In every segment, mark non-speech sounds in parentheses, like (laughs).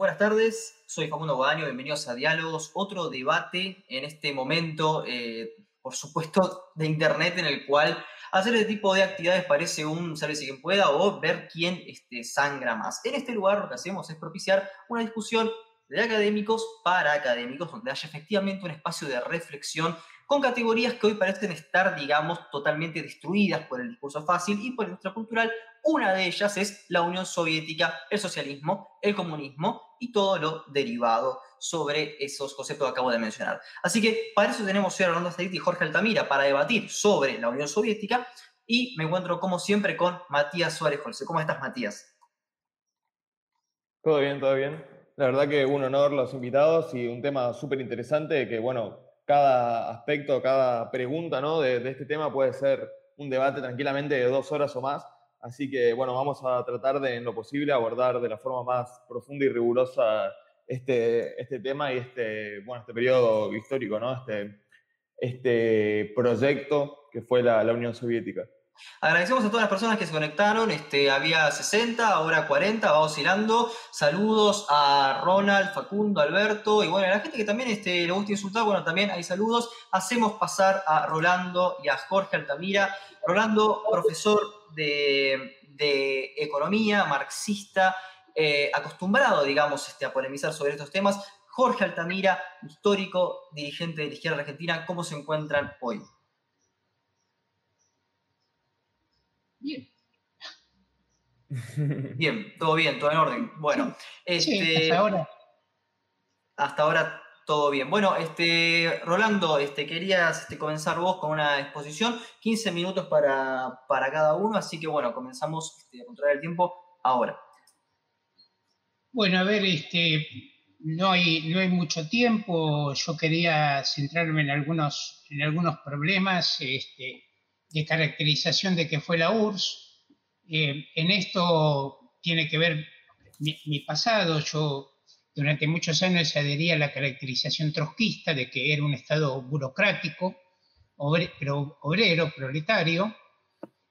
Buenas tardes, soy Facundo Guadaño, bienvenidos a Diálogos, otro debate en este momento, eh, por supuesto, de Internet en el cual hacer este tipo de actividades parece un si quien pueda o ver quién este, sangra más. En este lugar lo que hacemos es propiciar una discusión de académicos para académicos, donde haya efectivamente un espacio de reflexión con categorías que hoy parecen estar, digamos, totalmente destruidas por el discurso fácil y por el industria cultural. Una de ellas es la Unión Soviética, el socialismo, el comunismo y todo lo derivado sobre esos conceptos que acabo de mencionar. Así que para eso tenemos hoy a Rolando Astaiti y Jorge Altamira para debatir sobre la Unión Soviética y me encuentro como siempre con Matías Suárez Jolse. ¿Cómo estás, Matías? Todo bien, todo bien. La verdad que un honor los invitados y un tema súper interesante que, bueno, cada aspecto, cada pregunta ¿no? de, este tema puede ser un debate tranquilamente de dos horas o más. Así que, bueno, vamos a tratar de, en lo posible, abordar de la forma más profunda y rigurosa este, este tema y este, bueno, este periodo histórico, ¿no? Este, este proyecto que fue la Unión Soviética. Agradecemos a todas las personas que se conectaron. Este, había 60, ahora 40, va oscilando. Saludos a Ronald, Facundo, Alberto y bueno, a la gente que también este, le gusta insultar, bueno, también hay saludos. Hacemos pasar a Rolando y a Jorge Altamira. Rolando, profesor de, economía, marxista, eh, acostumbrado, digamos, este, a polemizar sobre estos temas. Jorge Altamira, histórico, dirigente de la izquierda argentina, ¿cómo se encuentran hoy? Bien. (laughs) Bien, todo bien, todo en orden. Bueno, este, hasta ahora. Hasta ahora todo bien. Bueno, este, Rolando, este, querías este, comenzar vos con una exposición, 15 minutos para, para cada uno, así que bueno, comenzamos este, a controlar el tiempo ahora. Bueno, a ver, este, no hay, no hay mucho tiempo, yo quería centrarme en algunos, en algunos problemas. Este, de caracterización de que fue la URSS. Eh, en esto tiene que ver mi, pasado. Yo durante muchos años adhería a la caracterización trotskista de que era un Estado burocrático, obrero, proletario.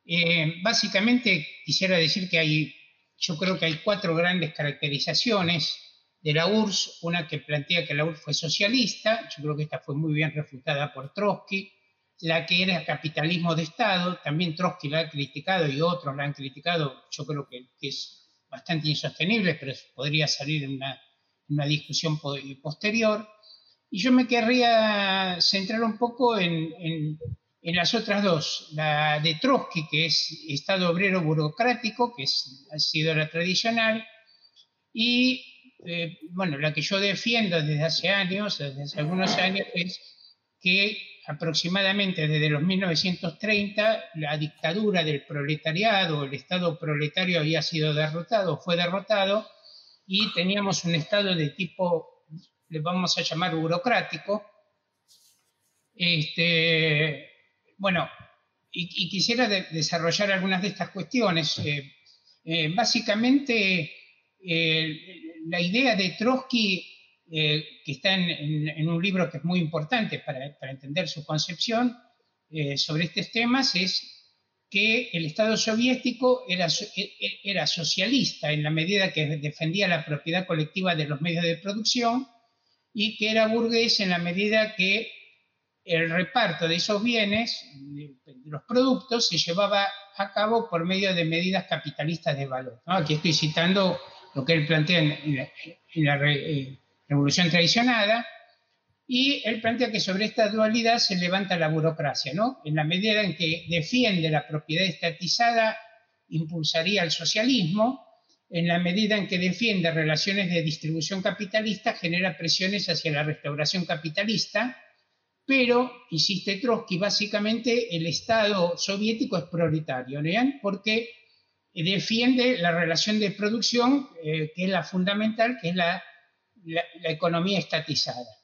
Eh, básicamente quisiera decir que hay, yo creo que hay cuatro grandes caracterizaciones de la URSS, una que plantea que la URSS fue socialista, yo creo que esta fue muy bien refutada por Trotsky, la que era capitalismo de Estado, también Trotsky la ha criticado y otros la han criticado, yo creo que, es bastante insostenible, pero podría salir en una, discusión posterior. Y yo me querría centrar un poco en, las otras dos, la de Trotsky, que es Estado obrero burocrático, que ha sido la tradicional, y eh, bueno, la que yo defiendo desde hace años, desde hace algunos años, es que aproximadamente desde los 1930 la dictadura del proletariado, el Estado proletario había sido derrotado, fue derrotado, y teníamos un Estado de tipo, le vamos a llamar burocrático. Este, bueno, y, quisiera desarrollar algunas de estas cuestiones. Eh, eh, básicamente, eh, la idea de Trotsky eh, que está en, un libro que es muy importante para, entender su concepción eh, sobre estos temas, es que el Estado soviético era, e, e, era socialista en la medida que defendía la propiedad colectiva de los medios de producción y que era burgués en la medida que el reparto de esos bienes, de, los productos, se llevaba a cabo por medio de medidas capitalistas de valor. Aquí estoy citando lo que él plantea en, la, eh, revolución traicionada, y él plantea que sobre esta dualidad se levanta la burocracia, ¿no? En la medida en que defiende la propiedad estatizada, impulsaría el socialismo, en la medida en que defiende relaciones de distribución capitalista, genera presiones hacia la restauración capitalista, pero, insiste Trotsky, básicamente el Estado soviético es prioritario, ¿no? porque defiende la relación de producción, eh, que es la fundamental, que es la la, economía estatizada.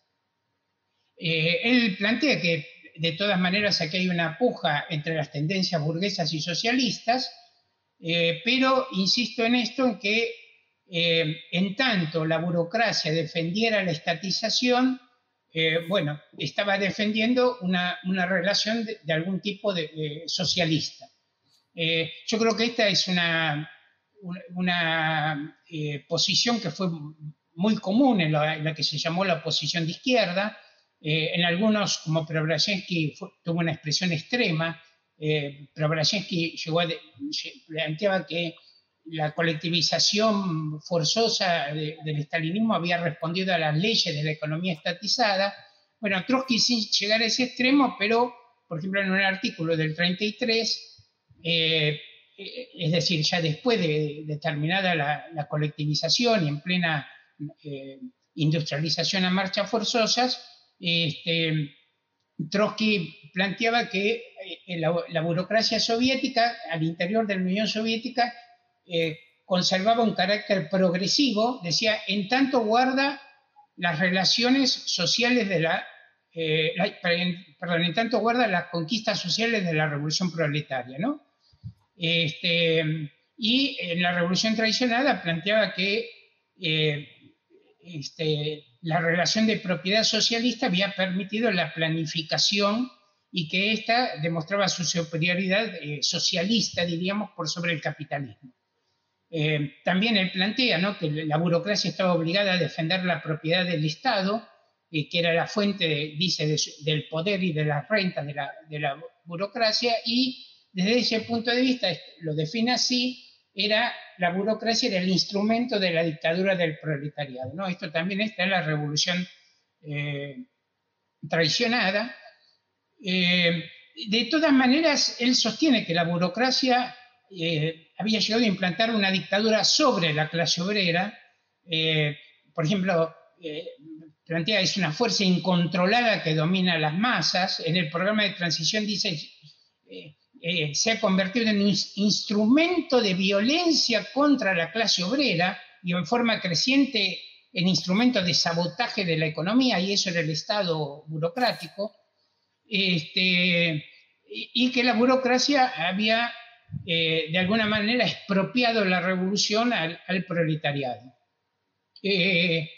Eh, él plantea que de todas maneras aquí hay una puja entre las tendencias burguesas y socialistas, eh, pero insisto en esto, en que eh, en tanto la burocracia defendiera la estatización, bueno, estaba defendiendo una, relación de, algún tipo de, socialista. yo creo que esta es una, una, posición que fue muy común en la, que se llamó la oposición de izquierda. Eh, en algunos, como Preobrazhensky, tuvo una expresión extrema. Eh, llegó planteaba que la colectivización forzosa del estalinismo había respondido a las leyes de la economía estatizada. Bueno, Trotsky sin llegar a ese extremo, pero, por ejemplo, en un artículo del 33, eh, es decir, ya después de, terminada la, colectivización y en plena eh, industrialización a marchas forzosas, este, Trotsky planteaba que eh, la, burocracia soviética, al interior de la Unión Soviética, eh, conservaba un carácter progresivo, decía, en tanto guarda las relaciones sociales de la, perdón, en tanto guarda las conquistas sociales de la revolución proletaria, ¿no? Este, y en la revolución traicionada planteaba que este, la relación de propiedad socialista había permitido la planificación y que ésta demostraba su superioridad socialista, diríamos, por sobre el capitalismo. Eh, también él plantea que la burocracia estaba obligada a defender la propiedad del Estado, eh, que era la fuente, dice, del poder y de las rentas de la, burocracia, y desde ese punto de vista, lo define así, era la burocracia era el instrumento de la dictadura del proletariado. ¿no? Esto también está en la revolución eh, traicionada. de todas maneras, él sostiene que la burocracia eh, había llegado a implantar una dictadura sobre la clase obrera. Eh, por ejemplo, eh, plantea es una fuerza incontrolada que domina las masas. En el programa de transición dice se ha convertido en un instrumento de violencia contra la clase obrera y en forma creciente en instrumento de sabotaje de la economía, y eso era el Estado burocrático, este, y que la burocracia había eh, de alguna manera expropiado la revolución al, proletariado. Eh,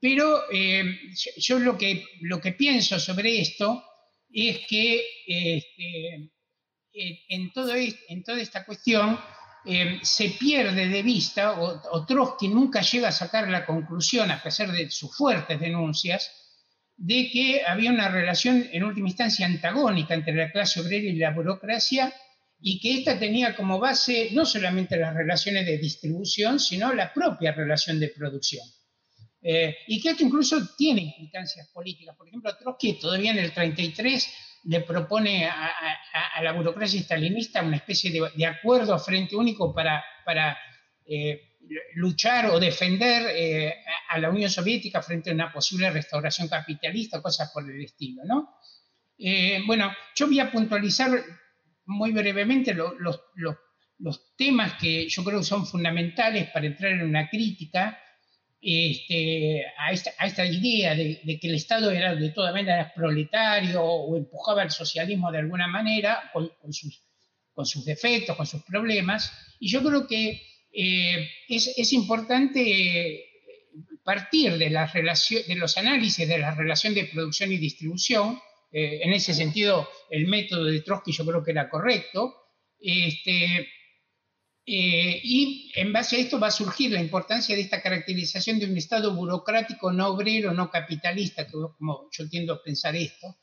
pero eh, yo lo que, lo que pienso sobre esto es que este, en, todo en toda esta cuestión se pierde de vista, o, o, Trotsky nunca llega a sacar la conclusión, a pesar de sus fuertes denuncias, de que había una relación en última instancia antagónica entre la clase obrera y la burocracia y que ésta tenía como base no solamente las relaciones de distribución, sino la propia relación de producción. Eh, y que esto incluso tiene implicancias políticas. Por ejemplo, Trotsky todavía en el 33 le propone a, la burocracia stalinista una especie de, acuerdo frente único para, para eh, luchar o defender eh, a la Unión Soviética frente a una posible restauración capitalista, cosas por el estilo. ¿no? bueno, yo voy a puntualizar muy brevemente los temas que yo creo que son fundamentales para entrar en una crítica este, a, esta, idea de, que el Estado era de todas maneras proletario o empujaba el socialismo de alguna manera, con, sus, con sus, defectos, con sus problemas. Y yo creo que eh, es, importante partir de, de los análisis de la relación de producción y distribución eh, en ese sentido, el método de Trotsky yo creo que era correcto. Este, eh, y en base a esto va a surgir la importancia de esta caracterización de un Estado burocrático, no obrero, no capitalista, como yo tiendo a pensar esto.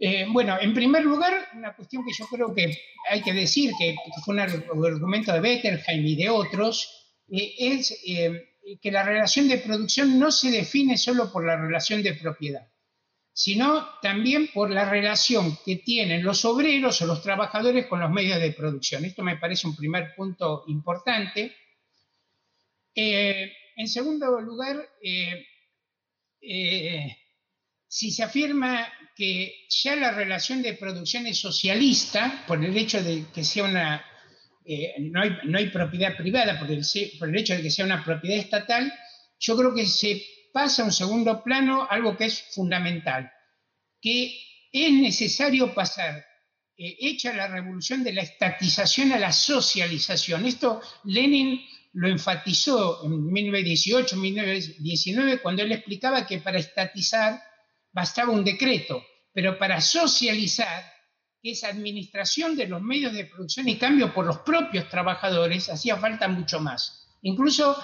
Eh, bueno, en primer lugar, una cuestión que yo creo que hay que decir, que, fue un argumento de Bettelheim y de otros, es que la relación de producción no se define solo por la relación de propiedad sino también por la relación que tienen los obreros o los trabajadores con los medios de producción. Esto me parece un primer punto importante. Eh, en segundo lugar, eh, eh, si se afirma que ya la relación de producción es socialista, por el hecho de que sea una, no hay, propiedad privada, por el hecho de que sea una propiedad estatal, yo creo que se pasa a un segundo plano algo que es fundamental, que es necesario pasar, eh, hecha la revolución de la estatización a la socialización. Esto Lenin lo enfatizó en 1918, 1919, cuando él explicaba que para estatizar bastaba un decreto, pero para socializar, que es administración de los medios de producción y cambio por los propios trabajadores, hacía falta mucho más. Incluso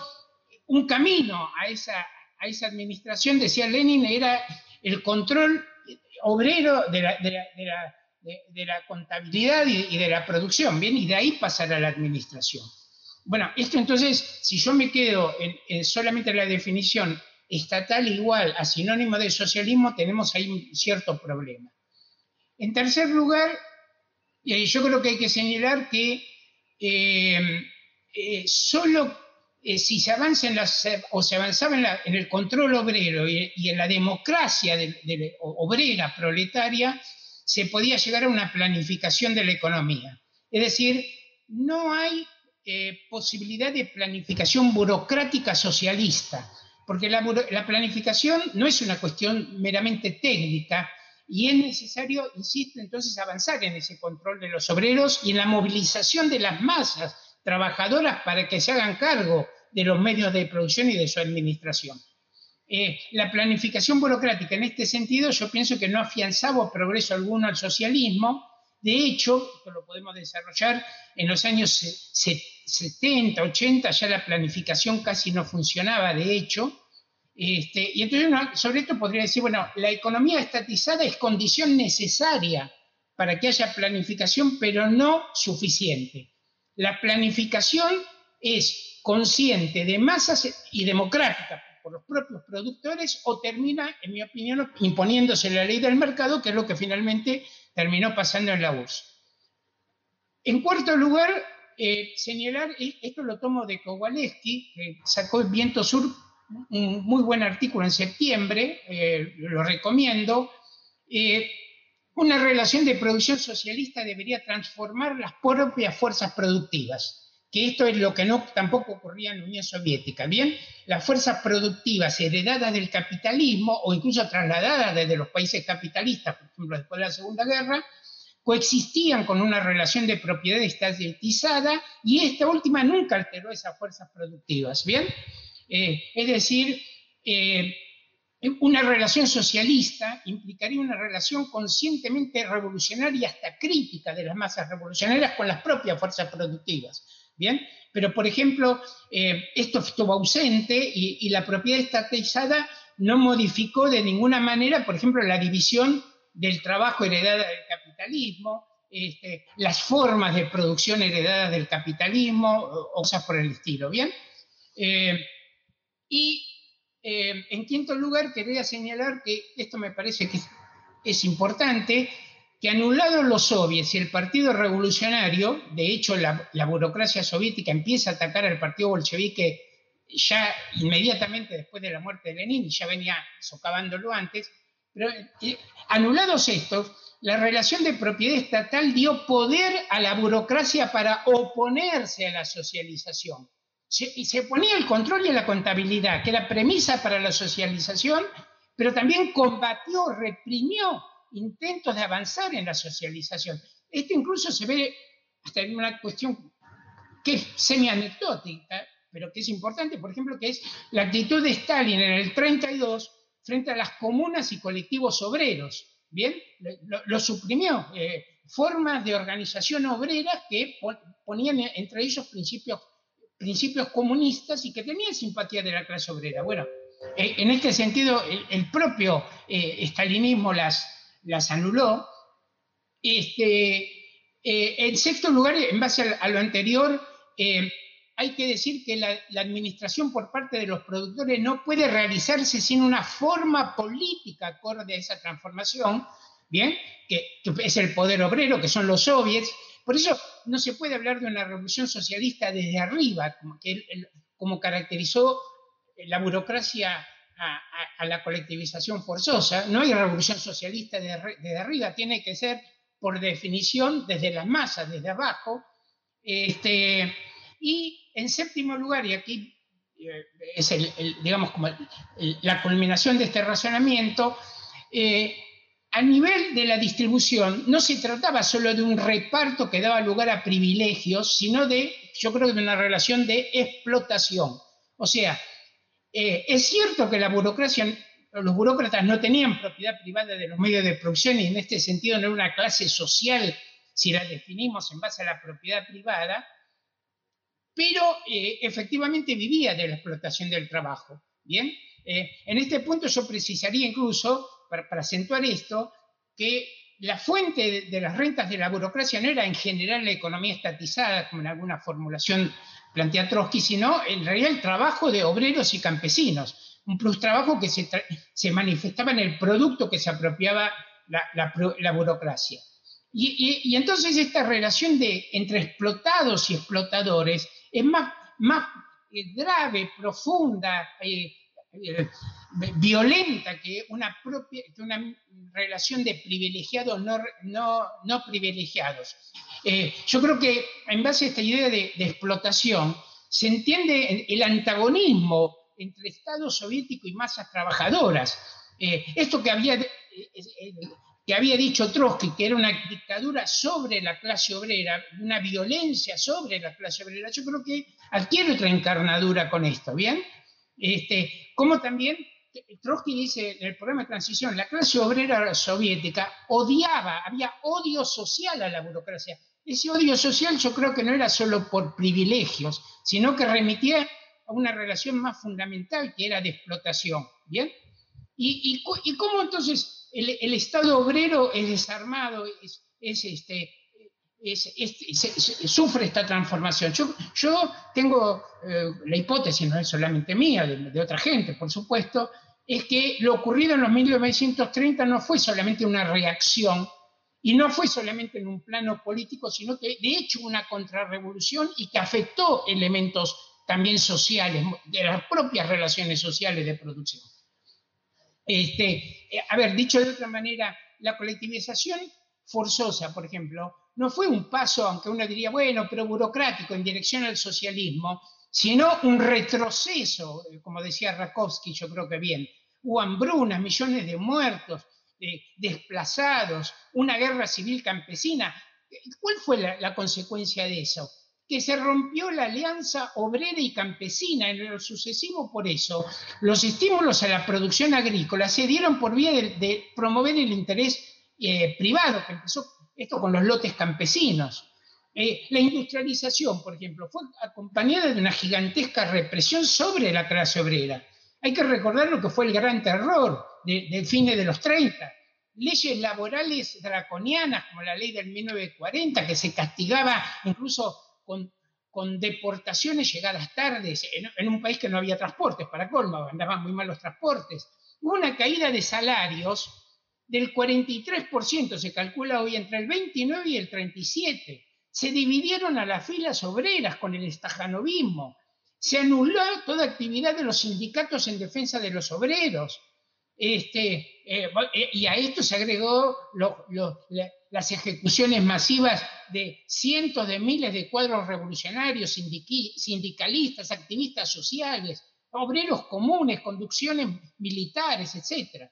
un camino a esa, a esa administración, decía Lenin, era el control obrero de la, de la, contabilidad y, de la producción, ¿bien? Y de ahí pasar a la administración. Bueno, esto entonces, si yo me quedo en, solamente la definición estatal igual a sinónimo de socialismo, tenemos ahí un cierto problema. En tercer lugar, eh, yo creo que hay que señalar que eh, eh, solo si se avanza en o se avanzaba en, el control obrero y, en la democracia obrera proletaria, se podía llegar a una planificación de la economía. Es decir, no hay posibilidad de planificación burocrática socialista, porque la, la, planificación no es una cuestión meramente técnica, y es necesario, insisto, entonces avanzar en ese control de los obreros y en la movilización de las masas trabajadoras para que se hagan cargo de los medios de producción y de su administración. Eh, la planificación burocrática en este sentido yo pienso que no afianzaba progreso alguno al socialismo. De hecho, esto lo podemos desarrollar en los años 70, 80, ya la planificación casi no funcionaba, de hecho, este, y entonces sobre esto podría decir, bueno, la economía estatizada es condición necesaria para que haya planificación, pero no suficiente. La planificación es consciente de masas y democrática por los propios productores o termina, en mi opinión, imponiéndose la ley del mercado, que es lo que finalmente terminó pasando en la URSS. En cuarto lugar, eh, señalar, esto lo tomo de Kowalewski, que sacó el Viento Sur un muy buen artículo en septiembre, eh, lo recomiendo. Eh, una relación de producción socialista debería transformar las propias fuerzas productivas, que esto es lo que no, tampoco ocurría en la Unión Soviética. Bien, las fuerzas productivas heredadas del capitalismo o incluso trasladadas desde los países capitalistas, por ejemplo, después de la Segunda Guerra, coexistían con una relación de propiedad estatizada y esta última nunca alteró esas fuerzas productivas. Bien, eh, es decir, eh, una relación socialista implicaría una relación conscientemente revolucionaria hasta crítica de las masas revolucionarias con las propias fuerzas productivas. ¿Bien? Pero, por ejemplo, eh, esto estuvo ausente y, la propiedad estatizada no modificó de ninguna manera, por ejemplo, la división del trabajo heredada del capitalismo, este, las formas de producción heredadas del capitalismo, o, cosas por el estilo. ¿Bien? Y eh, en quinto lugar, quería señalar que esto me parece que es, importante, que anulado los soviets y el Partido Revolucionario, de hecho la, burocracia soviética empieza a atacar al Partido Bolchevique ya inmediatamente después de la muerte de Lenin, y ya venía socavándolo antes, pero eh, anulados estos, la relación de propiedad estatal dio poder a la burocracia para oponerse a la socialización y se ponía el control y la contabilidad, que era premisa para la socialización, pero también combatió, reprimió intentos de avanzar en la socialización. Esto incluso se ve hasta en una cuestión que es semi-anecdótica, pero que es importante, por ejemplo, que es la actitud de Stalin en el 32 frente a las comunas y colectivos obreros. Bien, lo, suprimió. Eh, formas de organización obrera que ponían entre ellos principios principios comunistas y que tenían simpatía de la clase obrera. Bueno, eh, en este sentido, el, propio eh, estalinismo las, las anuló. Este, eh, en sexto lugar, en base a, lo anterior, hay que decir que la, administración por parte de los productores no puede realizarse sin una forma política acorde a esa transformación, ¿bien? Que es el poder obrero, que son los soviets, por eso no se puede hablar de una revolución socialista desde arriba, como, que, como caracterizó la burocracia a, la colectivización forzosa. No hay revolución socialista desde, arriba, tiene que ser por definición desde las masas, desde abajo. Este, y en séptimo lugar, y aquí eh, es el, digamos como la culminación de este razonamiento, eh, a nivel de la distribución, no se trataba solo de un reparto que daba lugar a privilegios, sino de, yo creo, de una relación de explotación. O sea, eh, es cierto que la burocracia, los burócratas no tenían propiedad privada de los medios de producción y en este sentido no era una clase social, si la definimos en base a la propiedad privada, pero eh, efectivamente vivía de la explotación del trabajo. Bien, eh, en este punto yo precisaría incluso, para, acentuar esto, que la fuente de, las rentas de la burocracia no era en general la economía estatizada, como en alguna formulación plantea Trotsky, sino en realidad el trabajo de obreros y campesinos, un plus trabajo que se, manifestaba en el producto que se apropiaba la, burocracia. Y, entonces esta relación de, entre explotados y explotadores es más, más eh, grave, profunda, eh, eh, violenta que una, propia, que una relación de privilegiados no, no, no privilegiados. yo creo que en base a esta idea de, de explotación se entiende el antagonismo entre Estado soviético y masas trabajadoras. esto que había que había dicho Trotsky, que era una dictadura sobre la clase obrera, una violencia sobre la clase obrera, yo creo que adquiere otra encarnadura con esto, ¿bien? Este, como también Trotsky dice en el programa de transición, la clase obrera soviética odiaba, había odio social a la burocracia. Ese odio social yo creo que no era solo por privilegios, sino que remitía a una relación más fundamental que era de explotación, ¿bien? ¿Y, y cómo entonces el, Estado obrero es desarmado, es, este, sufre esta transformación. Yo, tengo eh, la hipótesis, no es solamente mía, de, otra gente, por supuesto, es que lo ocurrido en los 1930 no fue solamente una reacción y no fue solamente en un plano político, sino que de hecho una contrarrevolución y que afectó elementos también sociales, de las propias relaciones sociales de producción. Este, eh, a ver, dicho de otra manera, la colectivización forzosa, por ejemplo, no fue un paso, aunque uno diría, bueno, pero burocrático en dirección al socialismo, sino un retroceso, eh, como decía Rakowski, yo creo que bien. Hubo hambrunas, millones de muertos, desplazados, una guerra civil campesina. ¿Cuál fue la consecuencia de eso? que se rompió la alianza obrera y campesina en lo sucesivo por eso. Los estímulos a la producción agrícola se dieron por vía de, promover el interés eh, privado, que empezó esto con los lotes campesinos. Eh, la industrialización, por ejemplo, fue acompañada de una gigantesca represión sobre la clase obrera. Hay que recordar lo que fue el gran terror del de fines de los 30. Leyes laborales draconianas, como la ley del 1940, que se castigaba incluso con, deportaciones llegadas tardes, en, un país que no había transportes, para colma, andaban muy mal los transportes. Hubo una caída de salarios del 43%, se calcula hoy entre el 29 y el 37%. Se dividieron a las filas obreras con el estajanovismo. Se anuló toda actividad de los sindicatos en defensa de los obreros. Este, eh, eh, y a esto se agregó las ejecuciones masivas de cientos de miles de cuadros revolucionarios, sindicalistas, activistas sociales, obreros comunes, conducciones militares, etc.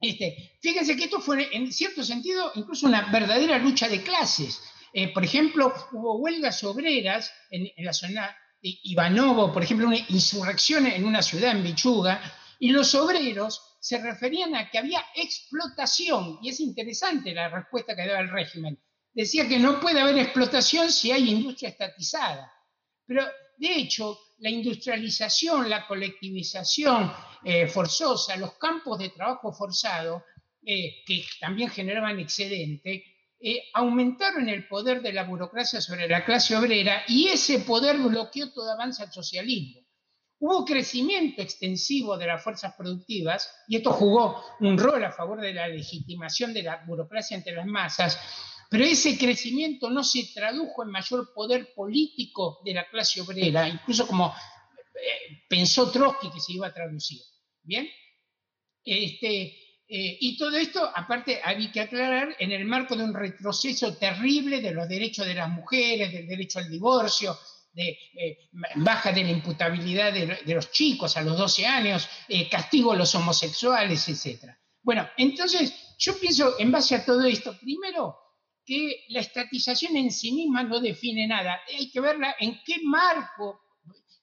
Este, fíjense que esto fue, en cierto sentido, incluso una verdadera lucha de clases. Eh, por ejemplo, hubo huelgas obreras en, la zona de Ivanovo, por ejemplo, una insurrección en una ciudad en Bichuga, y los obreros se referían a que había explotación, y es interesante la respuesta que daba el régimen decía que no puede haber explotación si hay industria estatizada. Pero de hecho, la industrialización, la colectivización eh, forzosa, los campos de trabajo forzado, eh, que también generaban excedente, eh, aumentaron el poder de la burocracia sobre la clase obrera y ese poder bloqueó todo avance al socialismo. Hubo crecimiento extensivo de las fuerzas productivas y esto jugó un rol a favor de la legitimación de la burocracia entre las masas, pero ese crecimiento no se tradujo en mayor poder político de la clase obrera, incluso como eh, pensó Trotsky que se iba a traducir. ¿Bien? Este, eh, y todo esto, aparte, había que aclarar, en el marco de un retroceso terrible de los derechos de las mujeres, del derecho al divorcio, de eh, baja de la imputabilidad de, los chicos a los 12 años, castigo a los homosexuales, etc. Bueno, entonces yo pienso, en base a todo esto, primero, que la estatización en sí misma no define nada. Hay que verla en qué marco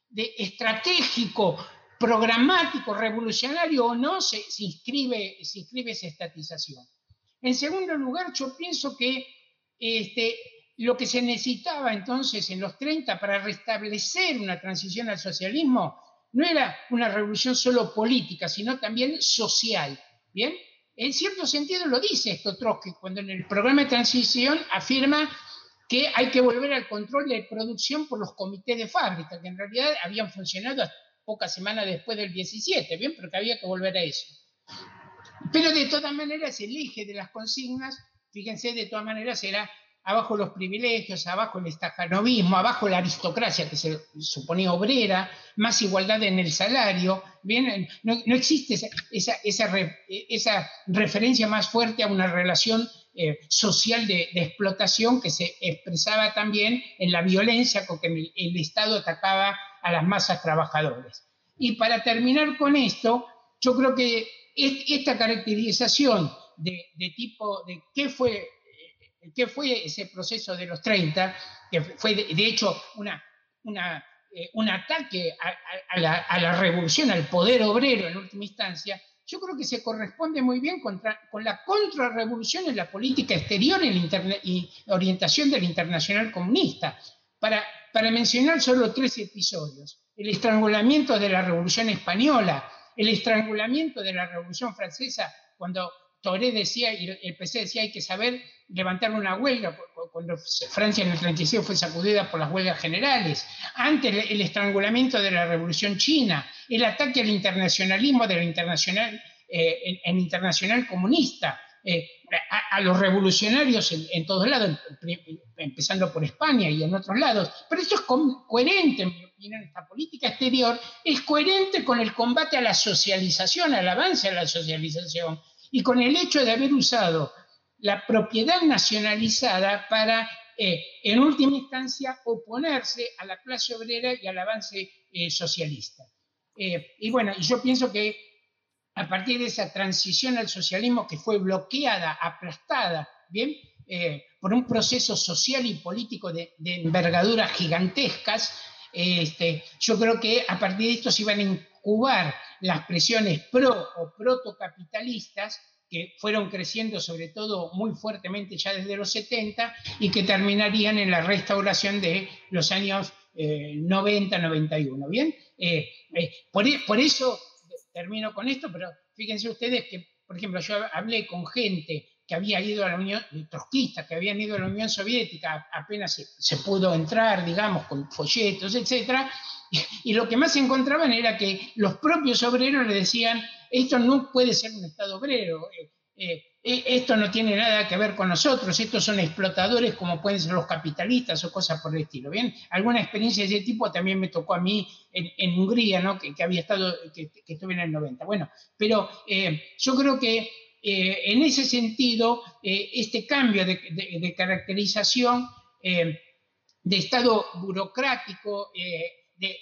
de estratégico, programático, revolucionario o no se, inscribe, inscribe esa estatización. En segundo lugar, yo pienso que este, lo que se necesitaba entonces en los 30 para restablecer una transición al socialismo no era una revolución solo política, sino también social. ¿Bien? En cierto sentido lo dice esto Trotsky cuando en el programa de transición afirma que hay que volver al control de producción por los comités de fábrica, que en realidad habían funcionado pocas semanas después del 17, bien, pero que había que volver a eso. Pero de todas maneras, el eje de las consignas, fíjense, de todas maneras era abajo los privilegios, abajo el estajanovismo, abajo la aristocracia que se suponía obrera, más igualdad en el salario. Bien, no, existe esa, esa, referencia más fuerte a una relación eh, social de, explotación que se expresaba también en la violencia con que el, Estado atacaba a las masas trabajadoras. Y para terminar con esto, yo creo que esta caracterización de, tipo de qué fue ¿Qué fue ese proceso de los 30? Que fue, de, hecho, una, eh, un ataque a, la, revolución, al poder obrero en última instancia. Yo creo que se corresponde muy bien contra, con la contrarrevolución en la política exterior y orientación del internacional comunista. Para, para mencionar solo tres episodios. El estrangulamiento de la Revolución Española, el estrangulamiento de la Revolución Francesa, cuando Toré decía y el PC decía hay que saber levantar una huelga, cuando Francia en el 36 fue sacudida por las huelgas generales, antes el estrangulamiento de la Revolución China, el ataque al internacionalismo de la internacional, eh, en, internacional comunista, eh, a, los revolucionarios en, todos lados, empezando por España y en otros lados. Pero esto es coherente, en mi opinión, esta política exterior es coherente con el combate a la socialización, al avance a la socialización y con el hecho de haber usado la propiedad nacionalizada para, eh, en última instancia, oponerse a la clase obrera y al avance eh, socialista. Eh, y bueno, yo pienso que a partir de esa transición al socialismo que fue bloqueada, aplastada, ¿bien? por un proceso social y político de, de envergaduras gigantescas, este, yo creo que a partir de esto se iban a incubar las presiones pro o protocapitalistas que fueron creciendo sobre todo muy fuertemente ya desde los 70 y que terminarían en la restauración de los años 90-91. Eh, ¿Bien? Eh, eh, e, por, eso termino con esto, pero fíjense ustedes que, por ejemplo, yo hablé con gente que había ido a la Unión, trotskistas que habían ido a la Unión Soviética, apenas se, pudo entrar, digamos, con folletos, etcétera, y lo que más encontraban era que los propios obreros le decían, esto no puede ser un Estado obrero, eh, eh, esto no tiene nada que ver con nosotros, estos son explotadores como pueden ser los capitalistas o cosas por el estilo. Bien, alguna experiencia de ese tipo también me tocó a mí en, Hungría, ¿no? que, había estado, que, estuve en el 90. Bueno, pero yo creo que en ese sentido, este cambio de caracterización de Estado burocrático, de,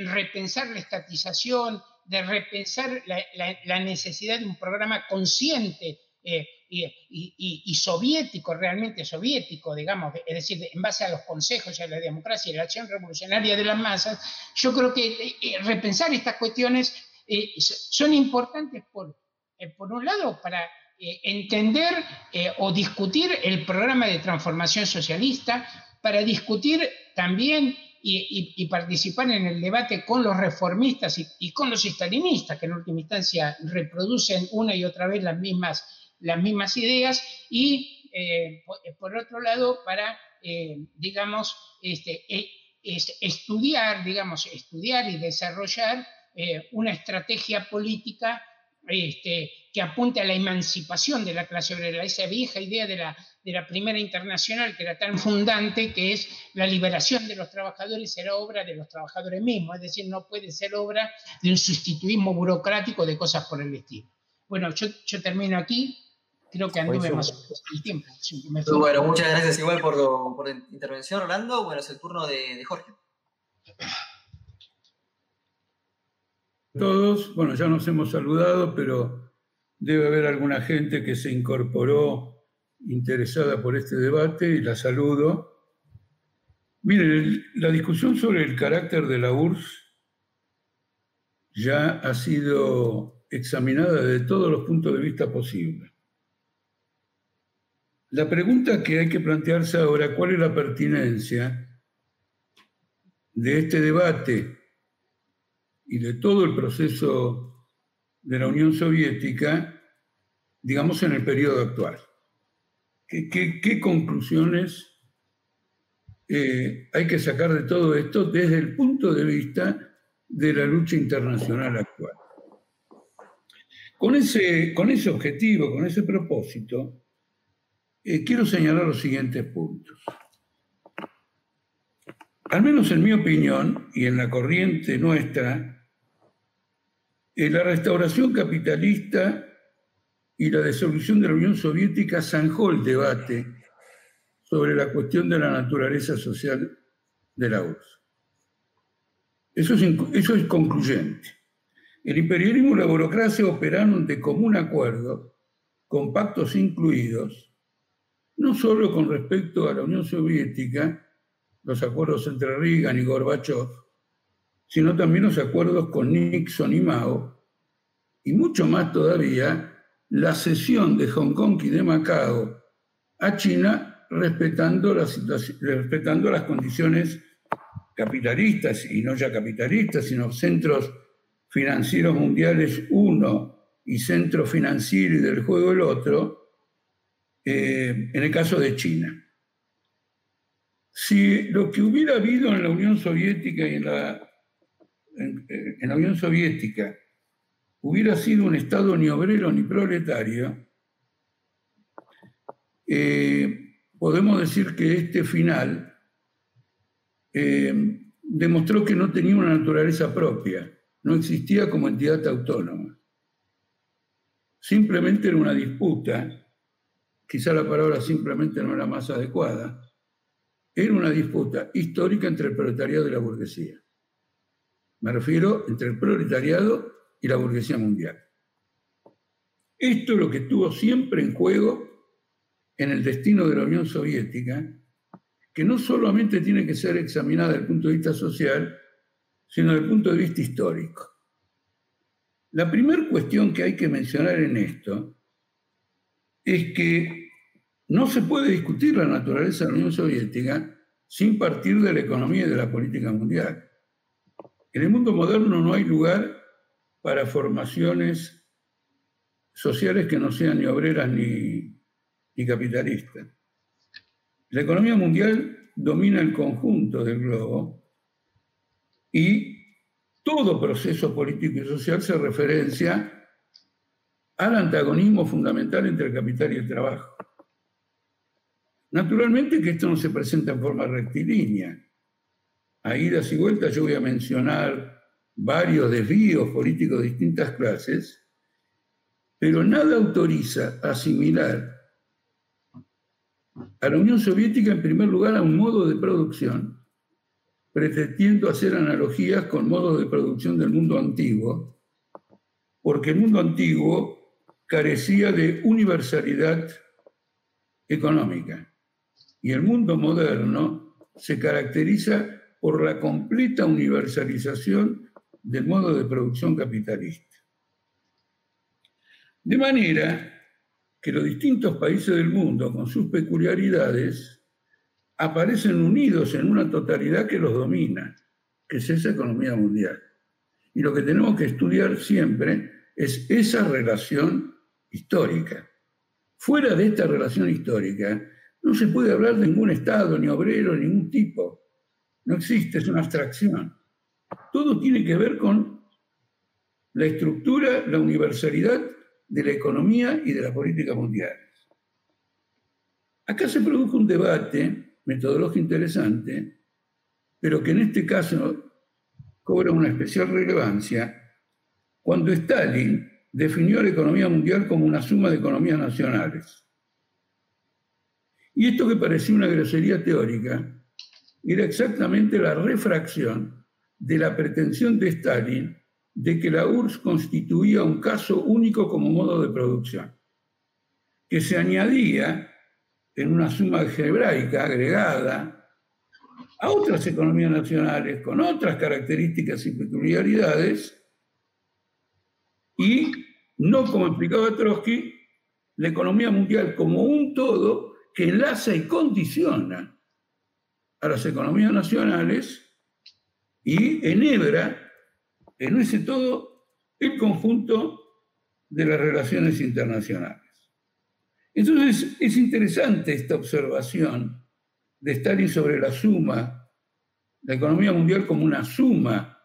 repensar la estatización, de repensar la, necesidad de un programa consciente eh, y, soviético, realmente soviético, digamos, es decir, en base a los consejos y a la democracia y la acción revolucionaria de las masas, yo creo que eh, eh, repensar estas cuestiones son importantes por, por un lado para entender o discutir el programa de transformación socialista, para discutir también y, participar en el debate con los reformistas y, con los estalinistas, que en última instancia reproducen una y otra vez las mismas, las mismas ideas, y eh, por, otro lado, para, eh, digamos, este, e, estudiar, digamos, estudiar y desarrollar eh, una estrategia política este, que apunte a la emancipación de la clase obrera, esa vieja idea de la, de la primera internacional que era tan fundante, que es la liberación de los trabajadores será obra de los trabajadores mismos, es decir, no puede ser obra de un sustituismo burocrático de cosas por el estilo. Bueno, yo termino aquí, creo que anduve más el tiempo. bueno, muchas gracias igual por, por la intervención, Orlando. Bueno, es el turno de, de Jorge. Todos, bueno, ya nos hemos saludado, pero debe haber alguna gente que se incorporó interesada por este debate y la saludo. Miren, la discusión sobre el carácter de la URSS ya ha sido examinada desde todos los puntos de vista posibles. La pregunta que hay que plantearse ahora, ¿cuál es la pertinencia de este debate y de todo el proceso de la Unión Soviética, digamos, en el periodo actual? ¿Qué, conclusiones eh, hay que sacar de todo esto desde el punto de vista de la lucha internacional actual? Con ese, con ese objetivo, con ese propósito, eh, quiero señalar los siguientes puntos. Al menos en mi opinión y en la corriente nuestra, eh, la restauración capitalista y la disolución de la Unión Soviética zanjó el debate sobre la cuestión de la naturaleza social de la URSS. Eso es, eso es concluyente. El imperialismo y la burocracia operaron de común acuerdo, con pactos incluidos, no solo con respecto a la Unión Soviética, los acuerdos entre Reagan y Gorbachev, sino también los acuerdos con Nixon y Mao, y mucho más todavía la cesión de Hong Kong y de Macao a China respetando, respetando las condiciones capitalistas, y no ya capitalistas, sino centros financieros mundiales uno y centro financiero y del juego el otro, eh, en el caso de China. Si lo que hubiera habido en la Unión Soviética y en la, la Unión Soviética hubiera sido un Estado ni obrero ni proletario, eh, podemos decir que este final eh, demostró que no tenía una naturaleza propia, no existía como entidad autónoma. Simplemente era una disputa quizá la palabra simplemente no era más adecuada, era una disputa histórica entre el proletariado y la burguesía. Me refiero entre el proletariado y la burguesía mundial. Esto es lo que estuvo siempre en juego en el destino de la Unión Soviética, que no solamente tiene que ser examinada desde el punto de vista social, sino desde el punto de vista histórico. La primera cuestión que hay que mencionar en esto es que no se puede discutir la naturaleza de la Unión Soviética sin partir de la economía y de la política mundial. En el mundo moderno no hay lugar para formaciones sociales que no sean ni obreras ni, capitalistas. La economía mundial domina el conjunto del globo y todo proceso político y social se referencia al antagonismo fundamental entre el capital y el trabajo. Naturalmente que esto no se presenta en forma rectilínea. A idas y vueltas yo voy a mencionar varios desvíos políticos de distintas clases, pero nada autoriza asimilar a la Unión Soviética en primer lugar a un modo de producción, pretendiendo hacer analogías con modos de producción del mundo antiguo, porque el mundo antiguo carecía de universalidad económica. Y el mundo moderno se caracteriza por la completa universalización del modo de producción capitalista. De manera que los distintos países del mundo, con sus peculiaridades, aparecen unidos en una totalidad que los domina, que es esa economía mundial. Y lo que tenemos que estudiar siempre es esa relación histórica. Fuera de esta relación histórica, no se puede hablar de ningún Estado, ni obrero, ningún tipo. No existe, es una abstracción. Todo tiene que ver con la estructura, la universalidad de la economía y de la política mundial. Acá se produjo un debate metodológico interesante, pero que en este caso cobra una especial relevancia, cuando Stalin definió la economía mundial como una suma de economías nacionales. Y esto que parecía una grosería teórica era exactamente la refracción de la pretensión de Stalin de que la URSS constituía un caso único como modo de producción, que se añadía en una suma algebraica agregada a otras economías nacionales con otras características y peculiaridades y no como explicaba Trotsky, la economía mundial como un todo que enlaza y condiciona a las economías nacionales y enhebra en ese todo el conjunto de las relaciones internacionales. Entonces, es interesante esta observación de Stalin sobre la suma, la economía mundial como una suma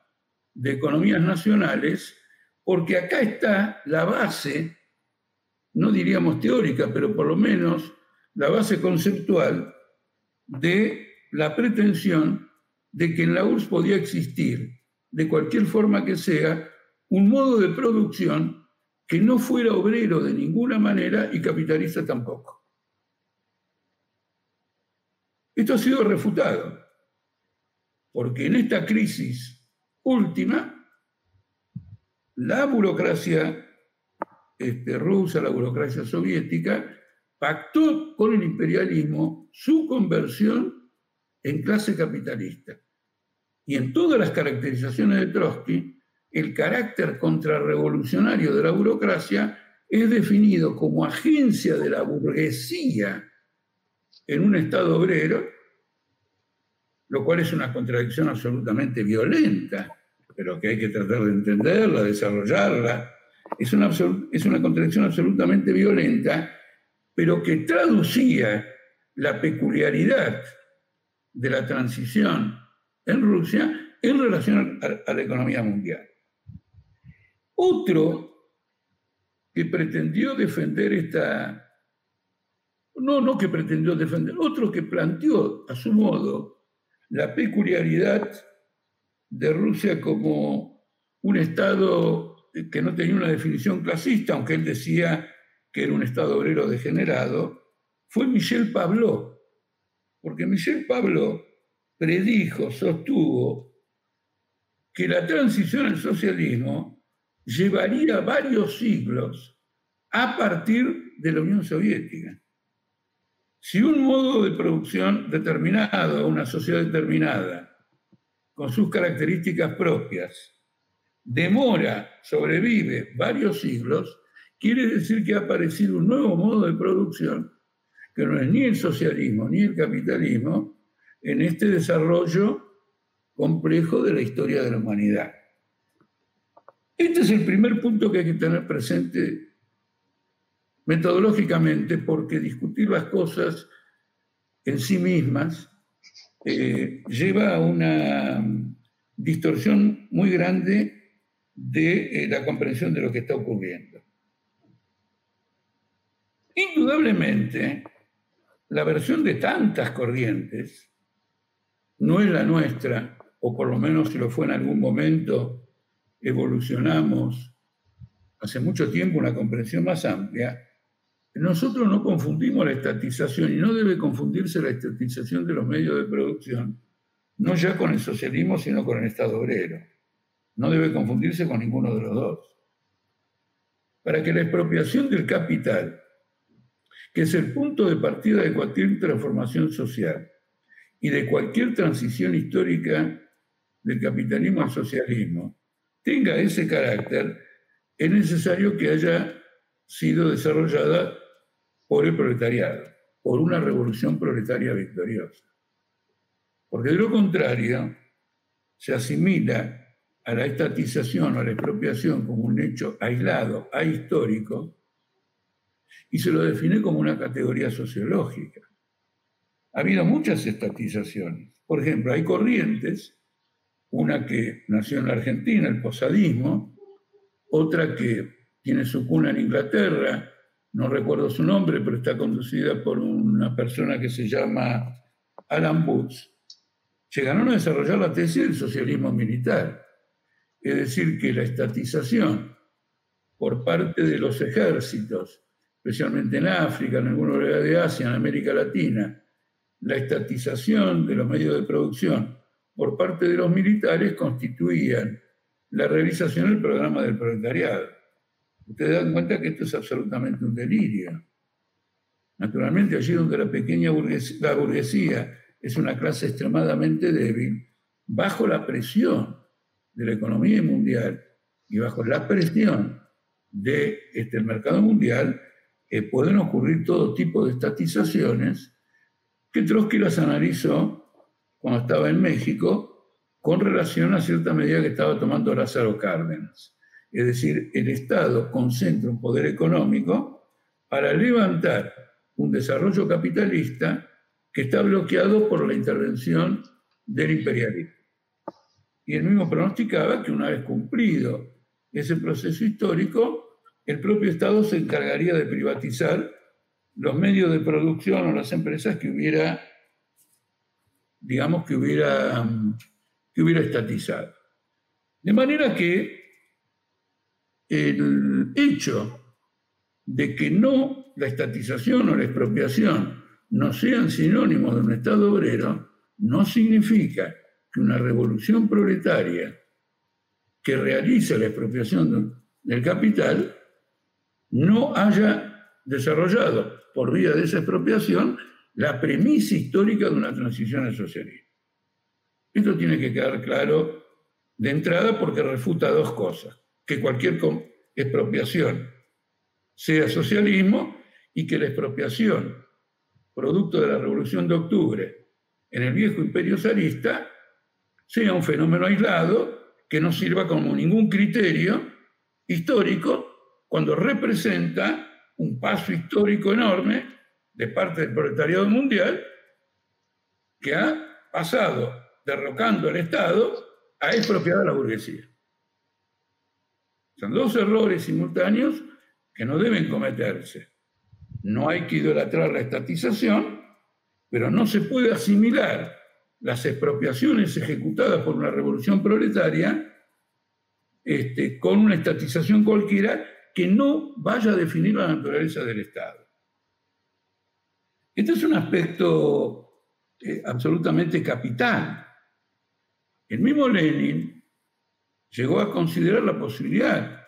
de economías nacionales, porque acá está la base, no diríamos teórica, pero por lo menos la base conceptual de la pretensión de que en la URSS podía existir, de cualquier forma que sea, un modo de producción que no fuera obrero de ninguna manera y capitalista tampoco. Esto ha sido refutado, porque en esta crisis última, la burocracia este, rusa, la burocracia soviética, pactó con el imperialismo su conversión en clase capitalista. Y en todas las caracterizaciones de Trotsky, el carácter contrarrevolucionario de la burocracia es definido como agencia de la burguesía en un Estado obrero, lo cual es una contradicción absolutamente violenta, pero que hay que tratar de entenderla, desarrollarla. Es una, es una contradicción absolutamente violenta, pero que traducía la peculiaridad de la transición en Rusia en relación a la economía mundial. Otro que pretendió defender esta, no, no que pretendió defender, otro que planteó a su modo la peculiaridad de Rusia como un Estado que no tenía una definición clasista, aunque él decía que era un Estado obrero degenerado, fue Michel Pablo, porque Michel Pablo predijo, sostuvo, que la transición al socialismo llevaría varios siglos a partir de la Unión Soviética. Si un modo de producción determinado, una sociedad determinada, con sus características propias, demora, sobrevive varios siglos, quiere decir que ha aparecido un nuevo modo de producción, que no es ni el socialismo ni el capitalismo, en este desarrollo complejo de la historia de la humanidad. Este es el primer punto que hay que tener presente metodológicamente, porque discutir las cosas en sí mismas eh, lleva a una distorsión muy grande de eh, la comprensión de lo que está ocurriendo. Indudablemente, la versión de tantas corrientes no es la nuestra, o por lo menos si lo fue en algún momento, evolucionamos hace mucho tiempo una comprensión más amplia, nosotros no confundimos la estatización y no debe confundirse la estatización de los medios de producción, no ya con el socialismo, sino con el Estado obrero. No debe confundirse con ninguno de los dos. Para que la expropiación del capital, que es el punto de partida de cualquier transformación social y de cualquier transición histórica del capitalismo al socialismo, tenga ese carácter, es necesario que haya sido desarrollada por el proletariado, por una revolución proletaria victoriosa. Porque de lo contrario, se asimila a la estatización o a la expropiación como un hecho aislado, ahistórico, y se lo define como una categoría sociológica. Ha habido muchas estatizaciones. Por ejemplo, hay corrientes una que nació en la Argentina, el posadismo, otra que tiene su cuna en Inglaterra, no recuerdo su nombre, pero está conducida por una persona que se llama Alan Boots, llegaron a desarrollar la tesis del socialismo militar, es decir, que la estatización por parte de los ejércitos, especialmente en África, en algunos lugares de Asia, en América Latina, la estatización de los medios de producción por parte de los militares constituían la realización del programa del proletariado. Ustedes dan cuenta que esto es absolutamente un delirio. Naturalmente, allí donde la pequeña burguesía, la burguesía es una clase extremadamente débil, bajo la presión de la economía mundial y bajo la presión del de este, mercado mundial, eh, pueden ocurrir todo tipo de estatizaciones que Trotsky las analizó cuando estaba en México con relación a cierta medida que estaba tomando Lázaro Cárdenas. Es decir, el Estado concentra un poder económico para levantar un desarrollo capitalista que está bloqueado por la intervención del imperialismo. Y él mismo pronosticaba que una vez cumplido ese proceso histórico, el propio Estado se encargaría de privatizar los medios de producción o las empresas que hubiera, digamos, que hubiera, que hubiera estatizado. De manera que el hecho de que no la estatización o la expropiación no sean sinónimos de un Estado obrero, no significa que una revolución proletaria que realiza la expropiación del capital no haya desarrollado por vía de esa expropiación la premisa histórica de una transición al socialismo. Esto tiene que quedar claro de entrada porque refuta dos cosas, que cualquier expropiación sea socialismo y que la expropiación, producto de la Revolución de Octubre en el viejo imperio zarista, sea un fenómeno aislado que no sirva como ningún criterio histórico cuando representa un paso histórico enorme de parte del proletariado mundial que ha pasado derrocando al Estado a expropiar a la burguesía. Son dos errores simultáneos que no deben cometerse. No hay que idolatrar la estatización, pero no se puede asimilar las expropiaciones ejecutadas por una revolución proletaria este, con una estatización cualquiera que no vaya a definir la naturaleza del Estado. Este es un aspecto eh, absolutamente capital. El mismo Lenin llegó a considerar la posibilidad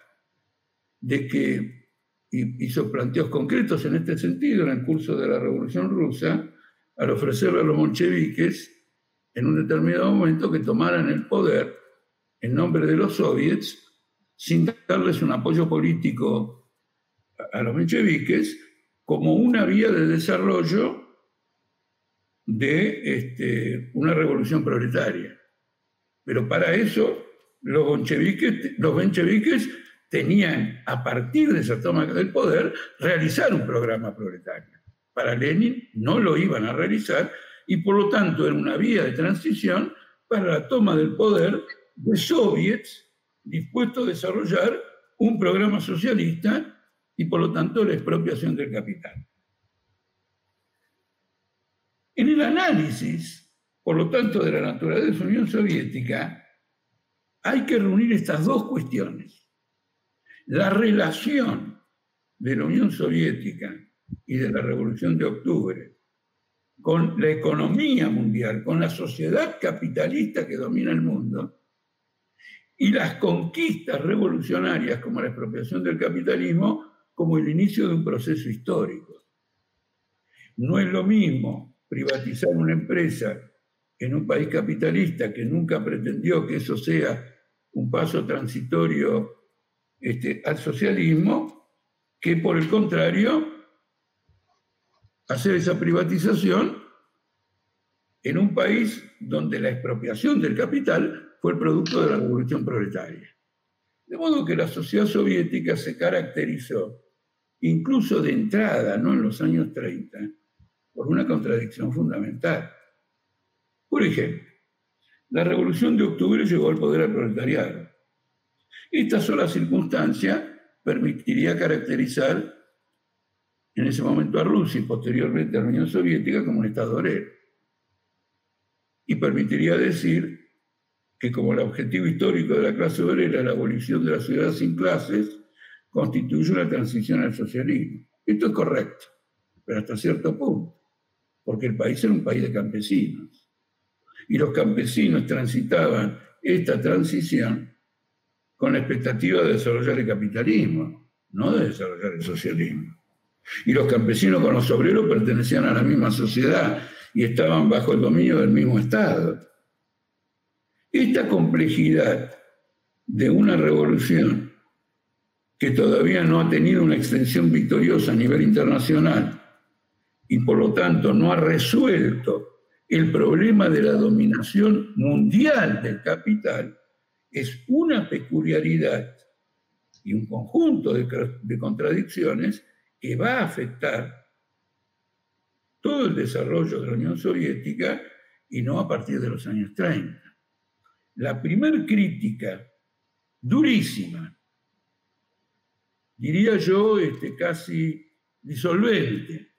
de que, hizo planteos concretos en este sentido en el curso de la Revolución Rusa, al ofrecerle a los moncheviques en un determinado momento que tomaran el poder en nombre de los soviets sin darles un apoyo político a los mencheviques como una vía de desarrollo de este, una revolución proletaria. Pero para eso los bolcheviques, los mencheviques tenían, a partir de esa toma del poder, realizar un programa proletario. Para Lenin no lo iban a realizar y por lo tanto era una vía de transición para la toma del poder de soviets dispuestos a desarrollar un programa socialista y por lo tanto la expropiación del capital. En el análisis, por lo tanto, de la naturaleza de la Unión Soviética, hay que reunir estas dos cuestiones. La relación de la Unión Soviética y de la Revolución de Octubre con la economía mundial, con la sociedad capitalista que domina el mundo, y las conquistas revolucionarias como la expropiación del capitalismo como el inicio de un proceso histórico. No es lo mismo privatizar una empresa en un país capitalista que nunca pretendió que eso sea un paso transitorio este, al socialismo, que por el contrario hacer esa privatización en un país donde la expropiación del capital fue el producto de la revolución proletaria. De modo que la sociedad soviética se caracterizó, incluso de entrada, no en los años 30, por una contradicción fundamental. Por ejemplo, la revolución de octubre llegó al poder al proletariado. Esta sola circunstancia permitiría caracterizar en ese momento a Rusia y posteriormente a la Unión Soviética como un Estado obrero. Y permitiría decir que como el objetivo histórico de la clase obrera, la abolición de la sociedad sin clases, constituye una transición al socialismo. Esto es correcto, pero hasta cierto punto, porque el país era un país de campesinos. Y los campesinos transitaban esta transición con la expectativa de desarrollar el capitalismo, no de desarrollar el socialismo. Y los campesinos con los obreros pertenecían a la misma sociedad y estaban bajo el dominio del mismo Estado. Esta complejidad de una revolución que todavía no ha tenido una extensión victoriosa a nivel internacional y por lo tanto no ha resuelto el problema de la dominación mundial del capital, es una peculiaridad y un conjunto de, contradicciones que va a afectar todo el desarrollo de la Unión Soviética y no a partir de los años 30. La primer crítica durísima, diría yo este, casi disolvente,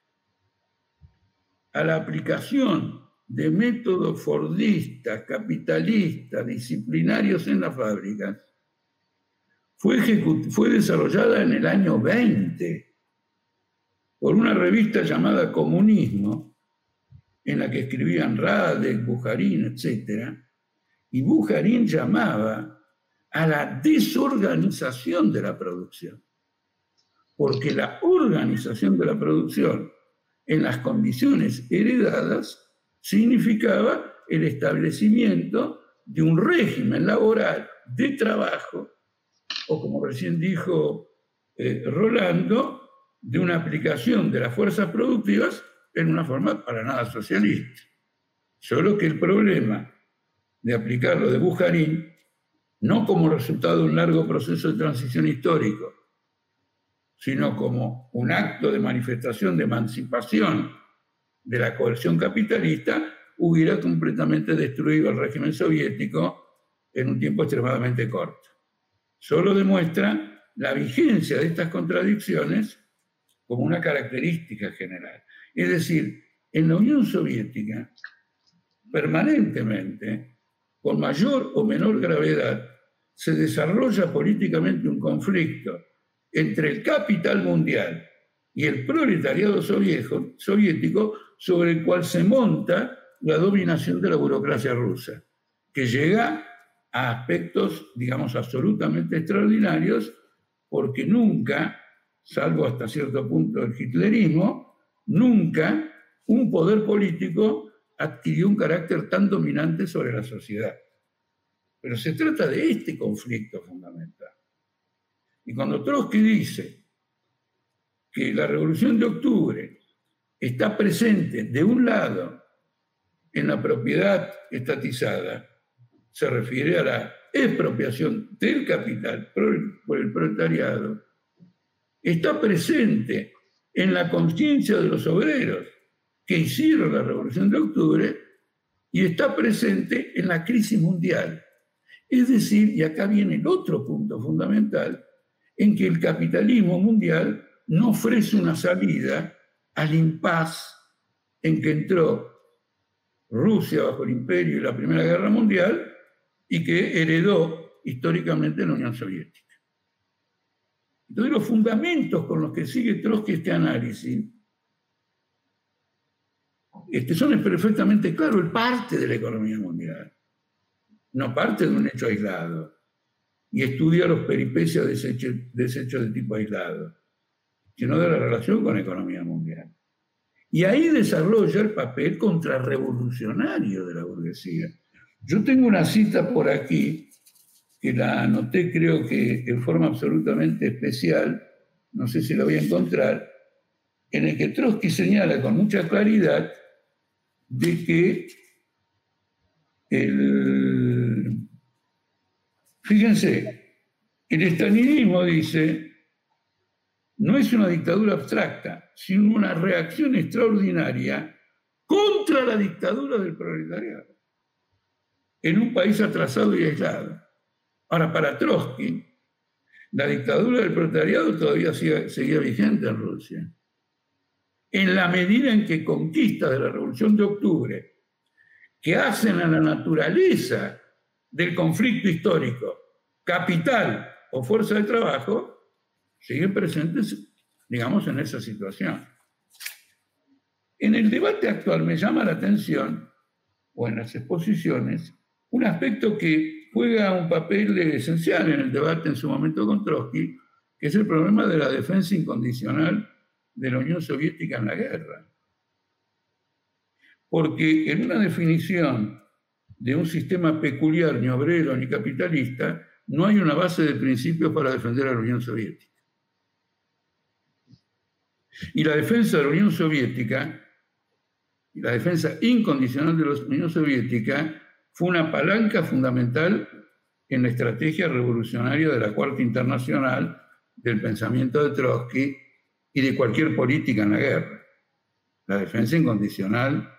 a la aplicación de métodos fordistas, capitalistas, disciplinarios en las fábricas, fue, desarrollada en el año 20 por una revista llamada Comunismo, en la que escribían Radek, Bujarín, etc. Y Bujarín llamaba a la desorganización de la producción, porque la organización de la producción en las condiciones heredadas significaba el establecimiento de un régimen laboral de trabajo, o como recién dijo eh, Rolando, de una aplicación de las fuerzas productivas en una forma para nada socialista. Solo que el problema de aplicarlo de Bujarín, no como resultado de un largo proceso de transición histórico, sino como un acto de manifestación de emancipación de la coerción capitalista, hubiera completamente destruido el régimen soviético en un tiempo extremadamente corto. Solo demuestra la vigencia de estas contradicciones como una característica general. Es decir, en la Unión Soviética, permanentemente, con mayor o menor gravedad, se desarrolla políticamente un conflicto entre el capital mundial y el proletariado soviético sobre el cual se monta la dominación de la burocracia rusa, que llega a aspectos, digamos, absolutamente extraordinarios, porque nunca, salvo hasta cierto punto el hitlerismo, nunca un poder político adquirió un carácter tan dominante sobre la sociedad. Pero se trata de este conflicto fundamental. Y cuando Trotsky dice que la revolución de octubre está presente de un lado en la propiedad estatizada, se refiere a la expropiación del capital por el, proletariado, está presente en la conciencia de los obreros que hicieron la revolución de octubre y está presente en la crisis mundial. Es decir, y acá viene el otro punto fundamental, en que el capitalismo mundial no ofrece una salida al impas en que entró Rusia bajo el imperio y la Primera Guerra Mundial y que heredó históricamente la Unión Soviética. Entonces los fundamentos con los que sigue Trotsky este análisis este, son perfectamente claros, es parte de la economía mundial, no parte de un hecho aislado y estudia los peripecias de ese hecho, de tipo aislado, sino de la relación con la economía mundial. Y ahí desarrolla el papel contrarrevolucionario de la burguesía. Yo tengo una cita por aquí, que la anoté creo que en forma absolutamente especial, no sé si la voy a encontrar, en el que Trotsky señala con mucha claridad de que el, Fíjense, el estalinismo dice, no es una dictadura abstracta, sino una reacción extraordinaria contra la dictadura del proletariado, en un país atrasado y aislado. Ahora, para Trotsky, la dictadura del proletariado todavía seguía vigente en Rusia. En la medida en que conquistas de la Revolución de Octubre, que hacen a la naturaleza del conflicto histórico capital o fuerza de trabajo siguen presentes, digamos, en esa situación. En el debate actual me llama la atención, o en las exposiciones, un aspecto que juega un papel esencial en el debate en su momento con Trotsky, que es el problema de la defensa incondicional de la Unión Soviética en la guerra. Porque en una definición de un sistema peculiar, ni obrero ni capitalista, no hay una base de principios para defender a la Unión Soviética. Y la defensa de la Unión Soviética, la defensa incondicional de la Unión Soviética, fue una palanca fundamental en la estrategia revolucionaria de la Cuarta Internacional, del pensamiento de Trotsky y de cualquier política en la guerra. La defensa incondicional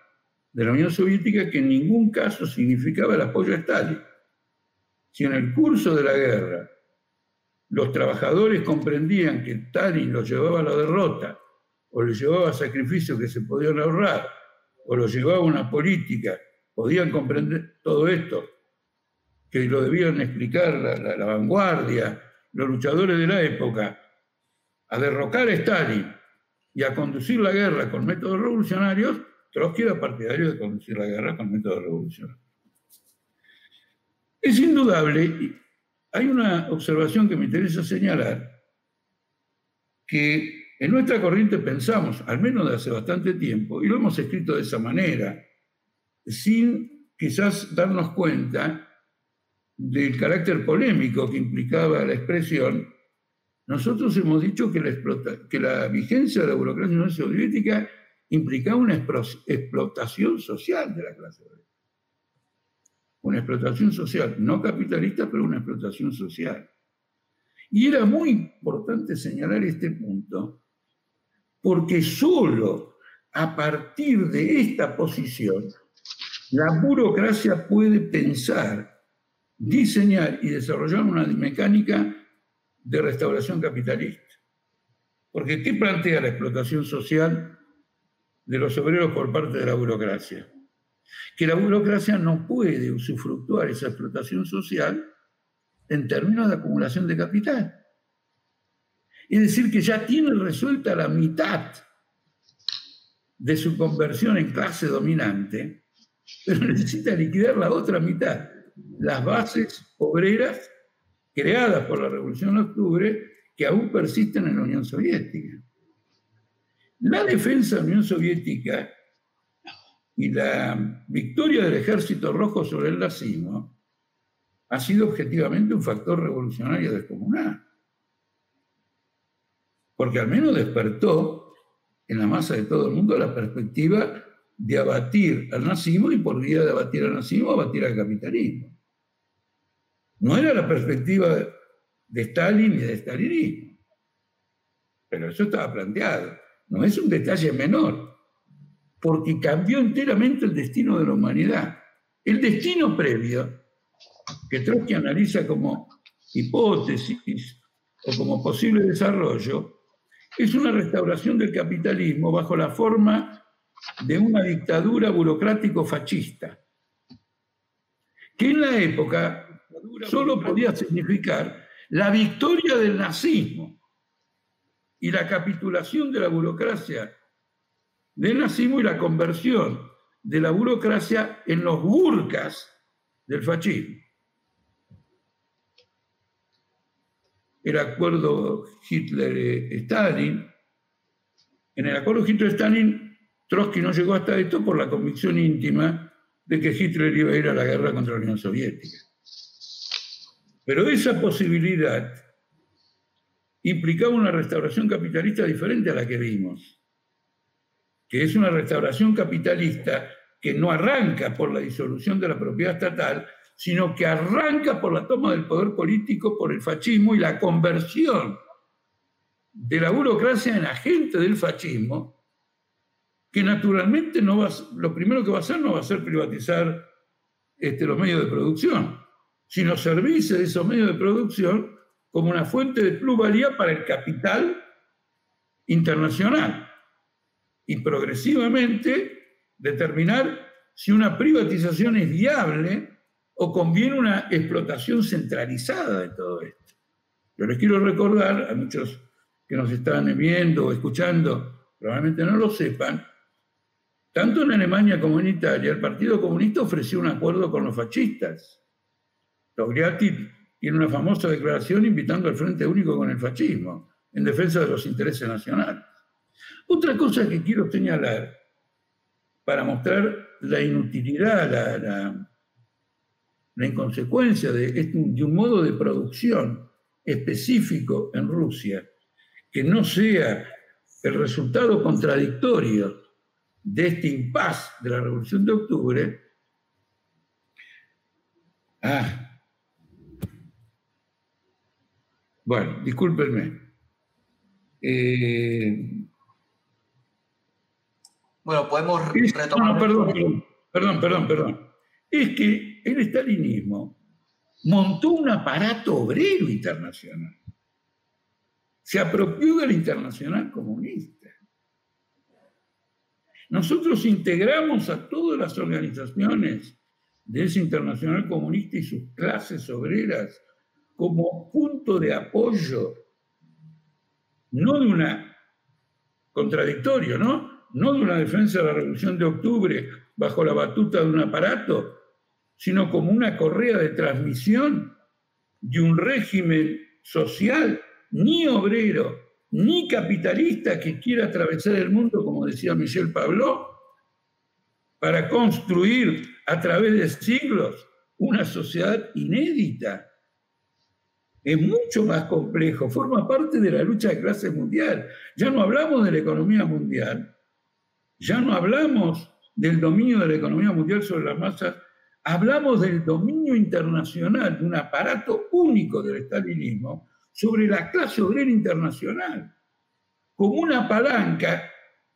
de la Unión Soviética que en ningún caso significaba el apoyo a Stalin. Si en el curso de la guerra los trabajadores comprendían que Stalin los llevaba a la derrota o les llevaba a sacrificios que se podían ahorrar o los llevaba a una política, podían comprender todo esto que lo debían explicar la, vanguardia, los luchadores de la época, a derrocar a Stalin y a conducir la guerra con métodos revolucionarios, Trotsky era partidario de conducir la guerra con métodos revolucionarios. Es indudable, hay una observación que me interesa señalar, que en nuestra corriente pensamos, al menos de hace bastante tiempo, y lo hemos escrito de esa manera, sin quizás darnos cuenta del carácter polémico que implicaba la expresión, nosotros hemos dicho que la, vigencia de la burocracia soviética implicaba una explotación social de la clase obrera. Una explotación social, no capitalista, pero una explotación social. Y era muy importante señalar este punto, porque solo a partir de esta posición la burocracia puede pensar diseñar y desarrollar una mecánica de restauración capitalista. Porque ¿qué plantea la explotación social de los obreros por parte de la burocracia? Que la burocracia no puede usufructuar esa explotación social en términos de acumulación de capital. Es decir, que ya tiene resuelta la mitad de su conversión en clase dominante, pero necesita liquidar la otra mitad las bases obreras creadas por la Revolución de Octubre que aún persisten en la Unión Soviética. La defensa de la Unión Soviética y la victoria del Ejército Rojo sobre el nazismo ha sido objetivamente un factor revolucionario descomunal. Porque al menos despertó en la masa de todo el mundo la perspectiva de abatir al nazismo y por vía de abatir al nazismo, abatir al capitalismo. No era la perspectiva de Stalin ni de stalinismo, pero eso estaba planteado. No es un detalle menor, porque cambió enteramente el destino de la humanidad. El destino previo, que Trotsky analiza como hipótesis o como posible desarrollo, es una restauración del capitalismo bajo la forma de una dictadura burocrático-fascista, que en la época solo podía significar la victoria del nazismo y la capitulación de la burocracia del nazismo y la conversión de la burocracia en los burcas del fascismo. El acuerdo Hitler-Stalin, en el acuerdo Hitler-Stalin, Trotsky no llegó hasta esto por la convicción íntima de que Hitler iba a ir a la guerra contra la Unión Soviética. Pero esa posibilidad implicaba una restauración capitalista diferente a la que vimos, que es una restauración capitalista que no arranca por la disolución de la propiedad estatal, sino que arranca por la toma del poder político por el fascismo y la conversión de la burocracia en agente del fascismo, que naturalmente no va, lo primero que va a hacer no va a ser privatizar este, los medios de producción, sino servirse de esos medios de producción como una fuente de plusvalía para el capital internacional y progresivamente determinar si una privatización es viable o conviene una explotación centralizada de todo esto. Yo les quiero recordar a muchos que nos están viendo o escuchando, probablemente no lo sepan, tanto en Alemania como en Italia, el Partido Comunista ofreció un acuerdo con los fascistas Togliatti tiene una famosa declaración invitando al Frente Único con el fascismo, en defensa de los intereses nacionales. Otra cosa que quiero señalar, para mostrar la inutilidad, la, inconsecuencia de, de un modo de producción específico en Rusia, que no sea el resultado contradictorio de este impas de la Revolución de Octubre, ah, bueno, discúlpenme. Eh, bueno, podemos retomar. No, perdón, perdón, perdón, perdón. Es que el estalinismo montó un aparato obrero internacional. Se apropió del internacional comunista. Nosotros integramos a todas las organizaciones de ese internacional comunista y sus clases obreras como punto de apoyo, no de una contradictorio, ¿no? No de una defensa de la Revolución de Octubre bajo la batuta de un aparato, sino como una correa de transmisión de un régimen social, ni obrero, ni capitalista que quiera atravesar el mundo, como decía Michel Pablo, para construir a través de siglos una sociedad inédita. Es mucho más complejo, forma parte de la lucha de clase mundial. Ya no hablamos de la economía mundial, ya no hablamos del dominio de la economía mundial sobre las masas hablamos del dominio internacional de un aparato único del estalinismo sobre la clase obrera internacional, como una palanca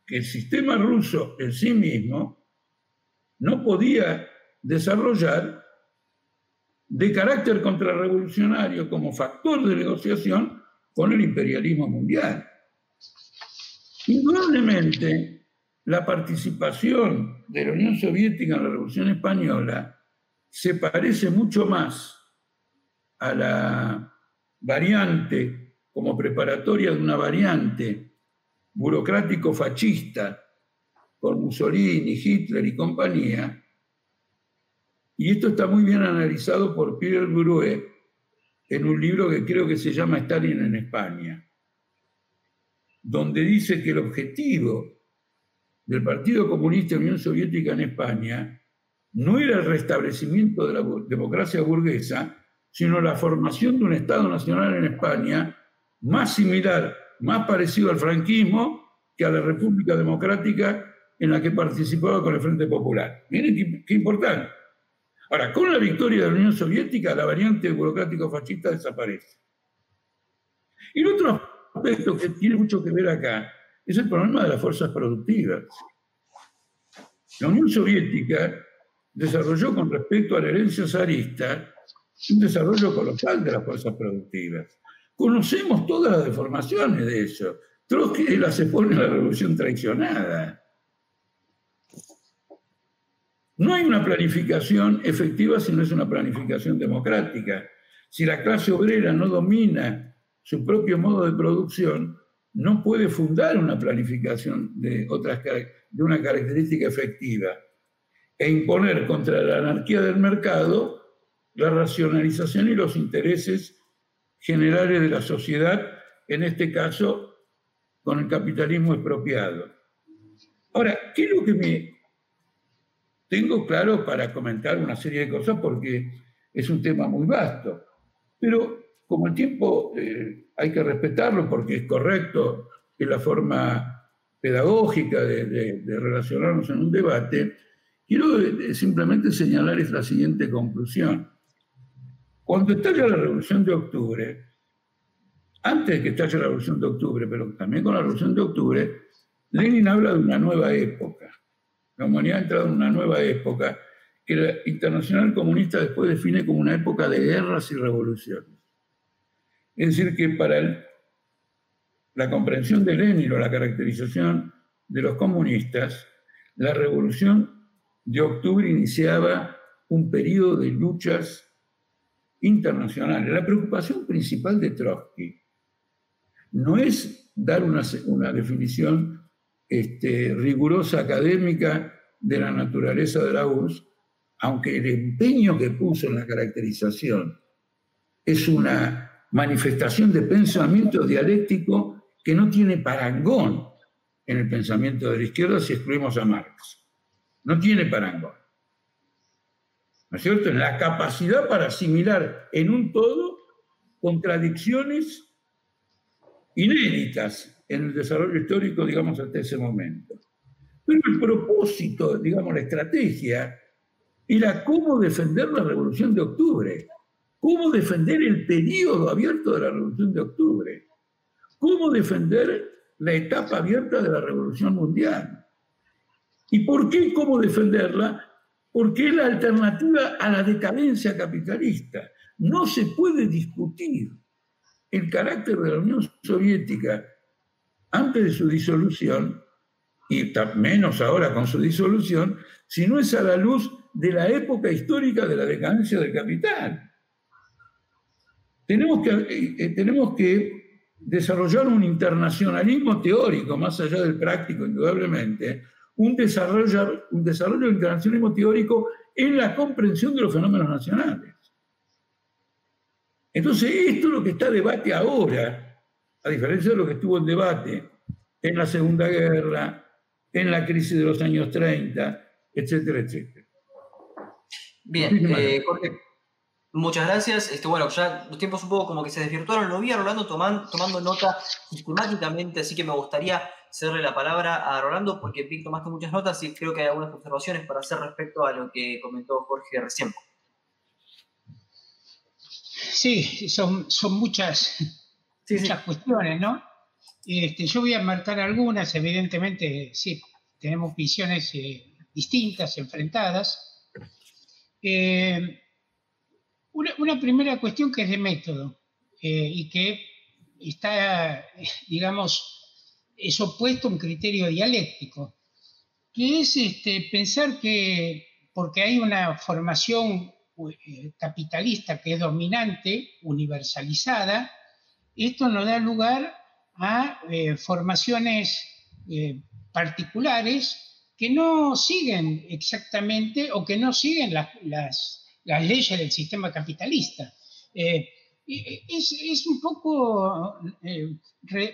que el sistema ruso en sí mismo no podía desarrollar de carácter contrarrevolucionario como factor de negociación con el imperialismo mundial. Indudablemente, la participación de la Unión Soviética en la Revolución Española se parece mucho más a la variante como preparatoria de una variante burocrático-fascista con Mussolini, Hitler y compañía. Y esto está muy bien analizado por Pierre Bourdieu en un libro que creo que se llama Stalin en España, donde dice que el objetivo del Partido Comunista de Unión Soviética en España no era el restablecimiento de la democracia burguesa, sino la formación de un Estado nacional en España más similar, más parecido al franquismo que a la República Democrática en la que participaba con el Frente Popular. Miren qué, importante. Ahora, con la victoria de la Unión Soviética, la variante burocrático-fascista desaparece. Y el otro aspecto que tiene mucho que ver acá es el problema de las fuerzas productivas. La Unión Soviética desarrolló con respecto a la herencia zarista un desarrollo colosal de las fuerzas productivas. Conocemos todas las deformaciones de eso. Trotsky las expone en la revolución traicionada. No hay una planificación efectiva si no es una planificación democrática. Si la clase obrera no domina su propio modo de producción, no puede fundar una planificación de, otras, de una característica efectiva e imponer contra la anarquía del mercado la racionalización y los intereses generales de la sociedad, en este caso con el capitalismo expropiado. Ahora, ¿qué es lo que me tengo claro para comentar una serie de cosas? Porque es un tema muy vasto, pero como el tiempo eh, hay que respetarlo porque es correcto, es la forma pedagógica de relacionarnos en un debate, Quiero eh, simplemente señalar la siguiente conclusión. Cuando estalla la Revolución de Octubre, antes de que estalle la Revolución de Octubre, pero también con la Revolución de Octubre, Lenin habla de una nueva época. La humanidad ha entrado en una nueva época que la Internacional Comunista después define como una época de guerras y revoluciones. Es decir, que para la comprensión de Lenin o la caracterización de los comunistas, la revolución de octubre iniciaba un periodo de luchas internacionales. La preocupación principal de Trotsky no es dar una, una definición este, rigurosa académica de la naturaleza de la URSS, aunque el empeño que puso en la caracterización es una manifestación de pensamiento dialéctico que no tiene parangón en el pensamiento de la izquierda si excluimos a Marx. No tiene parangón. ¿No es cierto? En la capacidad para asimilar en un todo contradicciones inéditas en el desarrollo histórico, digamos, hasta ese momento. Pero el propósito, digamos, la estrategia, era cómo defender la Revolución de Octubre, cómo defender el periodo abierto de la Revolución de Octubre, cómo defender la etapa abierta de la Revolución Mundial. ¿Y por qué cómo defenderla? Porque es la alternativa a la decadencia capitalista. No se puede discutir el carácter de la Unión Soviética antes de su disolución, y menos ahora con su disolución, si no es a la luz de la época histórica de la decadencia del capital. Tenemos que, eh, eh, desarrollar un internacionalismo teórico, más allá del práctico, indudablemente, un desarrollo, un desarrollo del internacionalismo teórico en la comprensión de los fenómenos nacionales. Entonces, esto es lo que está en debate ahora, a diferencia de lo que estuvo en debate en la Segunda Guerra, en la crisis de los años 30, etcétera, etcétera. Bien, eh, Jorge, muchas gracias. Este, bueno, ya los tiempos un poco como que se desvirtuaron. Lo vi a Rolando tomando, tomando nota sistemáticamente, así que me gustaría cederle la palabra a Rolando porque vi tomaste muchas notas y creo que hay algunas observaciones para hacer respecto a lo que comentó Jorge recién. Sí, son, son muchas, muchas cuestiones, ¿no? Este, yo voy a marcar algunas, evidentemente, sí, tenemos visiones eh, distintas, enfrentadas. Eh, una, primera cuestión que es de método eh, y que está, digamos, es opuesto a un criterio dialéctico, que es este, pensar que porque hay una formación capitalista que es dominante, universalizada, esto no da lugar a eh, formaciones eh, particulares que no siguen exactamente o que no siguen las, leyes del sistema capitalista. Eh, es, un poco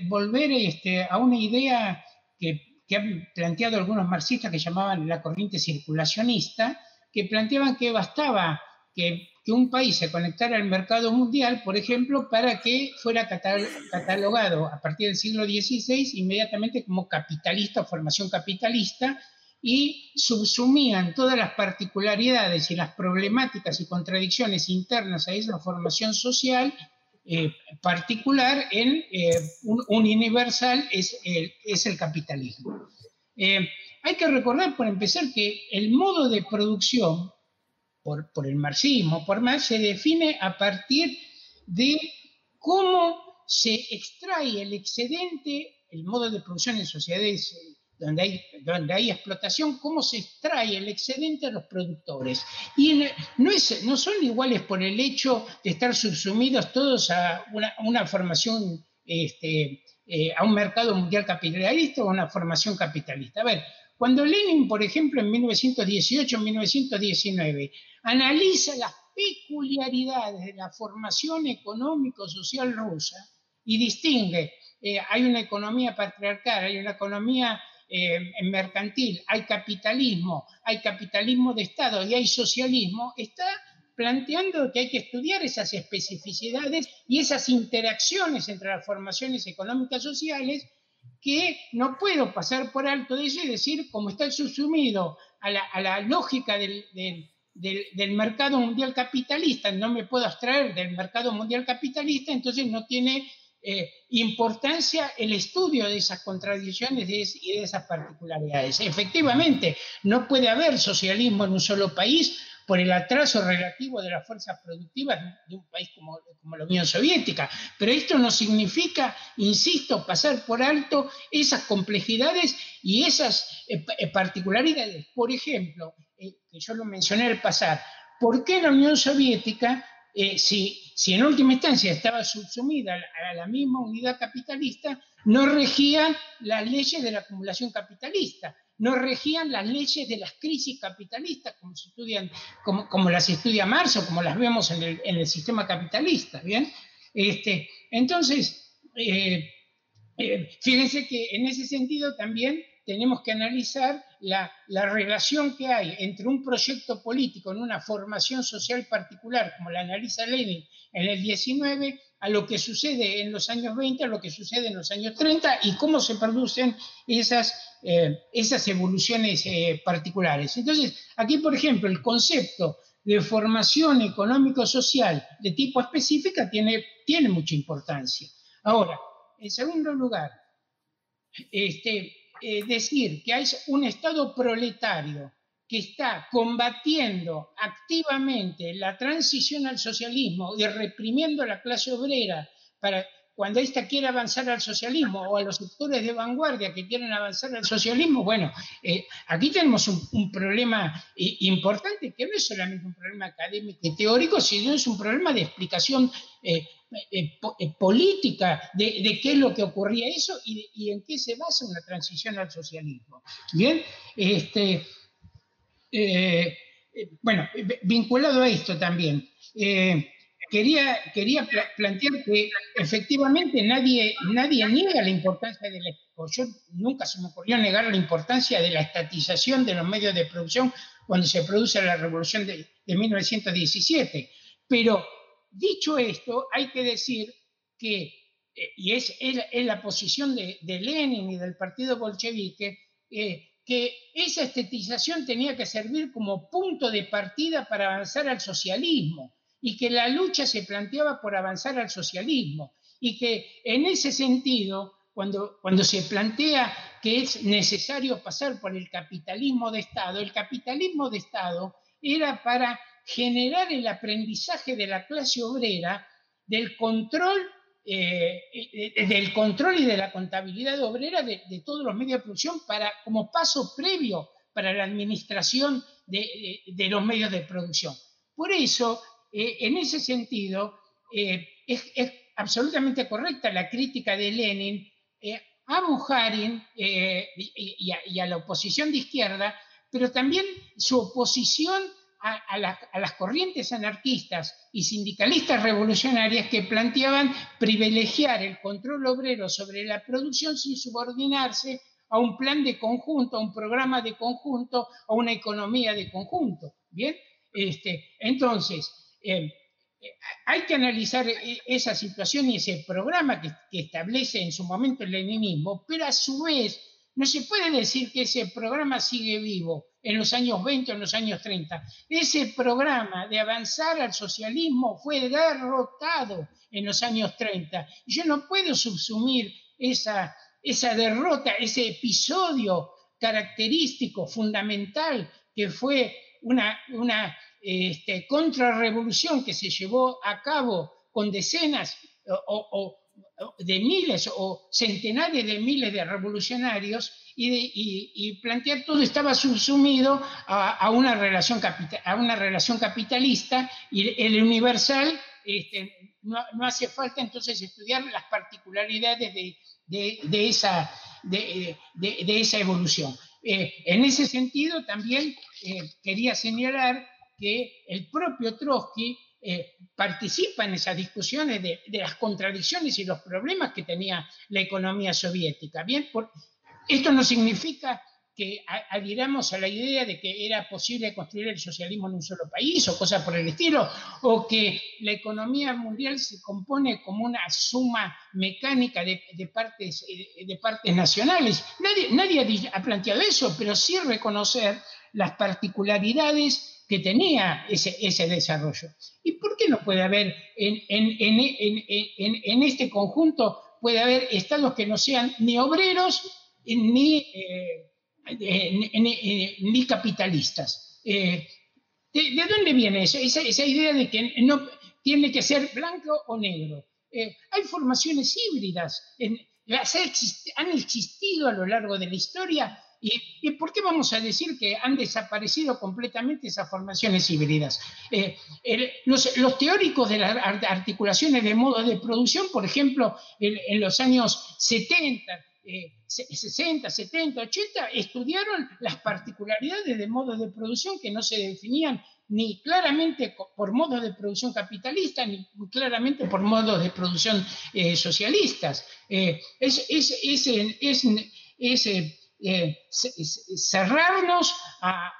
volver este, a una idea que, han planteado algunos marxistas que llamaban la corriente circulacionista, que planteaban que bastaba que que un país se conectara al mercado mundial, por ejemplo, para que fuera catalogado a partir del siglo XVI inmediatamente como capitalista o formación capitalista y subsumían todas las particularidades y las problemáticas y contradicciones internas a esa formación social eh, particular en eh, un, universal es el, es el capitalismo. Eh, hay que recordar, por empezar, que el modo de producción por, el marxismo, por Marx, se define a partir de cómo se extrae el excedente, el modo de producción en sociedades eh, donde hay, explotación, cómo se extrae el excedente a los productores. Y no son iguales por el hecho de estar subsumidos todos a una, formación, este, eh, a un mercado mundial capitalista o a una formación capitalista. A ver, cuando Lenin, por ejemplo, en 1918-1919, analiza las peculiaridades de la formación económico-social rusa y distingue, eh, hay una economía patriarcal, hay una economía eh, mercantil, hay capitalismo, hay capitalismo de Estado y hay socialismo, está planteando que hay que estudiar esas especificidades y esas interacciones entre las formaciones económicas sociales que no puedo pasar por alto de eso y decir, como está subsumido a la, lógica del, mercado mundial capitalista, no me puedo abstraer del mercado mundial capitalista, entonces no tiene eh, importancia el estudio de esas contradicciones y de esas particularidades. Efectivamente, no puede haber socialismo en un solo país por el atraso relativo de las fuerzas productivas de un país como, la Unión Soviética. Pero esto no significa, insisto, pasar por alto esas complejidades y esas eh, eh, particularidades. Por ejemplo, eh, que yo lo mencioné al pasar, ¿por qué la Unión Soviética si, si, en última instancia estaba subsumida a la misma unidad capitalista, no regía las leyes de la acumulación capitalista no regían las leyes de las crisis capitalistas, como, se estudian, como, como las estudia Marx o como las vemos en el, en el sistema capitalista. ¿bien? Este, entonces, eh, eh, fíjense que en ese sentido también tenemos que analizar la, la, relación que hay entre un proyecto político en una formación social particular, como la analiza Lenin en el 19, a lo que sucede en los años 20, a lo que sucede en los años 30 y cómo se producen esas, eh, esas evoluciones eh, particulares. Entonces, aquí, por ejemplo, el concepto de formación económico-social de tipo específica tiene, tiene mucha importancia. Ahora, en segundo lugar, este, eh, decir que hay un Estado proletario que está combatiendo activamente la transición al socialismo y reprimiendo a la clase obrera para cuando ésta quiere avanzar al socialismo o a los sectores de vanguardia que quieren avanzar al socialismo, bueno, eh, aquí tenemos un, problema eh, importante que no es solamente un problema académico y teórico, sino es un problema de explicación eh, política de, qué es lo que ocurría eso y, y, en qué se basa una transición al socialismo. Bien, este, eh, eh, bueno, vinculado a esto también, eh, quería, quería plantear que efectivamente nadie, nadie niega la importancia de la, yo nunca se me negar la importancia de la estatización de los medios de producción cuando se produce la revolución de, 1917. Pero dicho esto, hay que decir que, y es, es, la posición de, Lenin y del partido bolchevique, que esa estetización tenía que servir como punto de partida para avanzar al socialismo y que la lucha se planteaba por avanzar al socialismo y que en ese sentido, cuando, cuando se plantea que es necesario pasar por el capitalismo de Estado, el capitalismo de Estado era para generar el aprendizaje de la clase obrera del control eh, eh, del control y de la contabilidad obrera de, todos los medios de producción para, como paso previo para la administración de, los medios de producción. Por eso, eh, en ese sentido, es, absolutamente correcta la crítica de Lenin a Buharin y, y a la oposición de izquierda, pero también su oposición a, las corrientes anarquistas y sindicalistas revolucionarias que planteaban privilegiar el control obrero sobre la producción sin subordinarse a un plan de conjunto, a un programa de conjunto, a una economía de conjunto. Bien, este, entonces, eh, hay que analizar e, esa situación y ese programa que, que establece en su momento el leninismo, pero a su vez no se puede decir que ese programa sigue vivo en los años 20 o en los años 30. Ese programa de avanzar al socialismo fue derrotado en los años 30. Yo no puedo subsumir esa, esa derrota, ese episodio característico, fundamental, que fue una, una este, contrarrevolución que se llevó a cabo con decenas o de miles o centenares de miles de revolucionarios y, plantear todo estaba subsumido a, una, relación a una relación capitalista y el universal este, no, hace falta entonces estudiar las particularidades de, esa, de, esa evolución. Eh, en ese sentido también eh, quería señalar que el propio Trotsky eh, participa en esas discusiones de, las contradicciones y los problemas que tenía la economía soviética. Bien, esto no significa que adhiramos a la idea de que era posible construir el socialismo en un solo país o cosas por el estilo, o que la economía mundial se compone como una suma mecánica de, partes, eh, de partes nacionales. Nadie ha planteado eso, pero sí reconocer las particularidades que tenía ese, desarrollo. ¿Y por qué no puede haber en, este conjunto, puede haber estados que no sean ni obreros ni, eh, ni, capitalistas? Eh, ¿de, dónde viene eso? Esa, esa, idea de que no tiene que ser blanco o negro. Eh, hay formaciones híbridas, en, han existido a lo largo de la historia ¿Y, por qué vamos a decir que han desaparecido completamente esas formaciones híbridas? Eh, los, teóricos de las articulaciones de modos de producción, por ejemplo, en, los años 70, 60, 70, 80, estudiaron las particularidades de modos de producción que no se definían ni claramente por modos de producción capitalista, ni claramente por modos de producción eh, socialistas. Eh, es, es eh, cerrarnos a,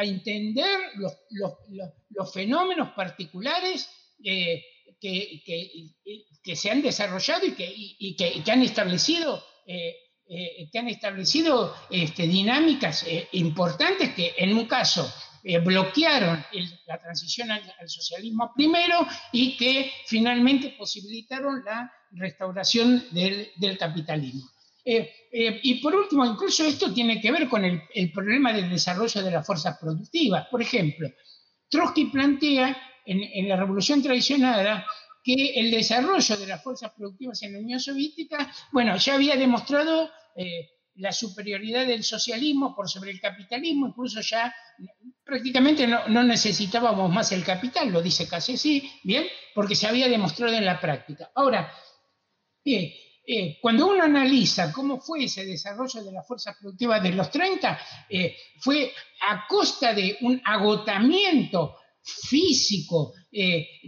entender los, fenómenos particulares eh, que, se han desarrollado y que, han establecido eh, que han establecido este, dinámicas eh, importantes que en un caso eh, bloquearon la transición al, socialismo primero y que finalmente posibilitaron la restauración del, capitalismo. Y por último, incluso esto tiene que ver con el, problema del desarrollo de las fuerzas productivas. Por ejemplo, Trotsky plantea en, la revolución traicionada que el desarrollo de las fuerzas productivas en la Unión Soviética, bueno, ya había demostrado eh, la superioridad del socialismo por sobre el capitalismo, incluso ya prácticamente no, necesitábamos más el capital, lo dice sí, bien, porque se había demostrado en la práctica. Ahora, eh, cuando uno analiza cómo fue ese desarrollo de las fuerzas productivas de los 30, eh, fue a costa de un agotamiento físico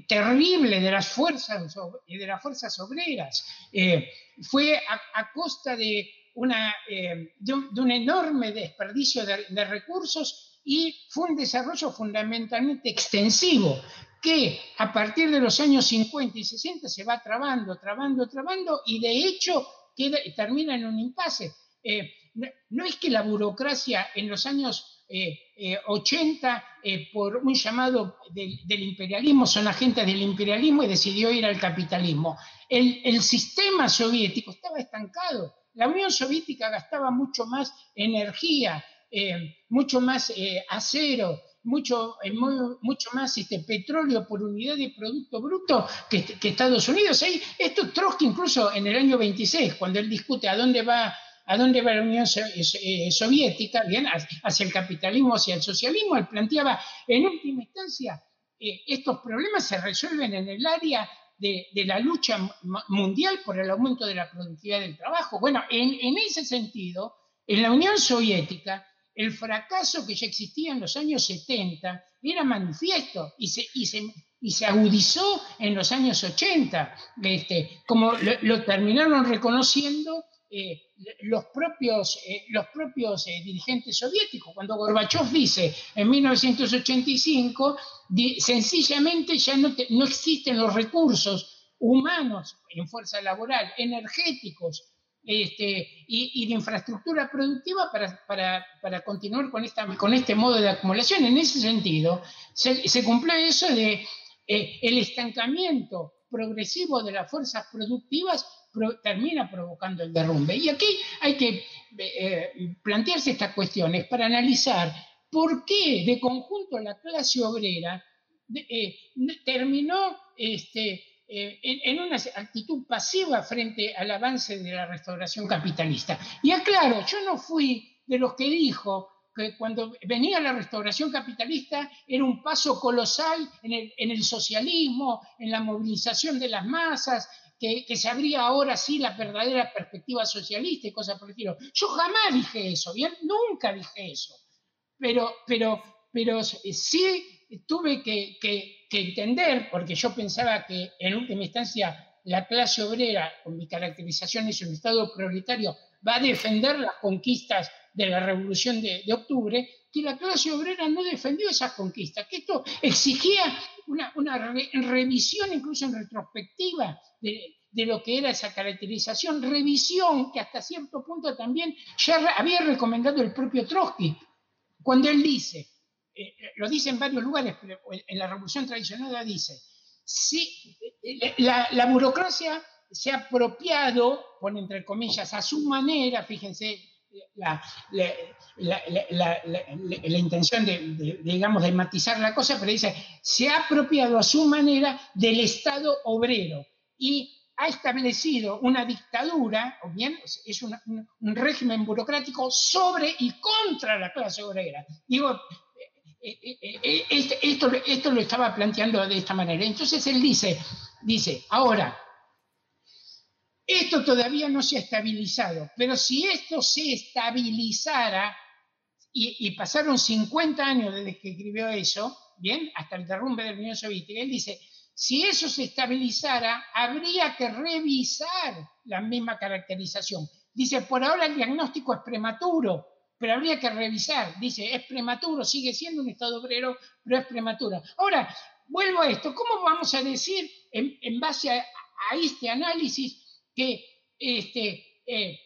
terrible de las fuerzas de las fuerzas obreras. Fue a, costa eh, de, un, enorme desperdicio de, recursos y fue un desarrollo fundamentalmente extensivo que a partir de los años 50 y 60 se va trabando, trabando, trabando y de hecho queda, termina en un impasse. Eh, no, es que la burocracia en los años 80, eh, por un llamado del, imperialismo, son agentes del imperialismo y decidió ir al capitalismo. El, el sistema soviético estaba estancado la Unión Soviética gastaba mucho más energía, eh, mucho más eh, acero, mucho, eh, mucho más este, petróleo por unidad de Producto Bruto que, Estados Unidos. esto Trotsky incluso en el año 26, cuando él discute a dónde va, a dónde va la Unión Soviética, bien, hacia el capitalismo, hacia el socialismo, él planteaba, en última instancia, estos problemas se resuelven en el área de, la lucha mundial por el aumento de la productividad del trabajo. Bueno, en, ese sentido, en la Unión Soviética, el fracaso que ya existía en los años 70 era manifiesto y se, agudizó en los años 80, este, como lo terminaron reconociendo eh, los propios, eh, eh, dirigentes soviéticos. Cuando Gorbachev dice en 1985, sencillamente ya no, no, existen los recursos humanos en fuerza laboral, energéticos este, y, de infraestructura productiva para, para, para, continuar con, esta, con este modo de acumulación. En ese sentido, se, se cumplió eso de el estancamiento progresivo de las fuerzas productivas termina provocando el derrumbe. Y aquí hay que eh, plantearse estas cuestiones para analizar por qué de conjunto la clase obrera eh, terminó este, eh, en, una actitud pasiva frente al avance de la restauración capitalista. Y aclaro, yo no fui de los que dijo que cuando venía la restauración capitalista era un paso colosal en el, en el socialismo, en la movilización de las masas, que, se abría ahora sí la verdadera perspectiva socialista y cosas por el estilo. Yo jamás dije eso, ¿bien? Nunca dije eso. Pero, pero, pero sí tuve que, entender, porque yo pensaba que en última instancia la clase obrera, con mi caracterización es un Estado proletario, va a defender las conquistas de la Revolución de, Octubre, que la clase obrera no defendió esas conquistas, que esto exigía una, revisión incluso en retrospectiva de, lo que era esa caracterización, revisión que hasta cierto punto también ya había recomendado el propio Trotsky, cuando él dice, eh, eh, lo dice en varios lugares, pero en la Revolución Tradicional dice, si eh, la, la burocracia se ha apropiado, pone entre comillas, a su manera, fíjense, la, la, intención de, digamos, de matizar la cosa, pero dice, se ha apropiado a su manera del Estado obrero y ha establecido una dictadura, o bien es un, régimen burocrático sobre y contra la clase obrera. Digo, esto, esto lo estaba planteando de esta manera. Entonces él dice, dice, ahora, esto todavía no se ha estabilizado, pero si esto se estabilizara, y, pasaron 50 años desde que escribió eso, bien, hasta el derrumbe de la Unión Soviética, él dice, si eso se estabilizara, habría que revisar la misma caracterización. Dice, por ahora el diagnóstico es prematuro, pero habría que revisar. Dice, es prematuro, sigue siendo un Estado obrero, pero es prematuro. Ahora, vuelvo a esto, ¿cómo vamos a decir en, base a, este análisis que este, eh,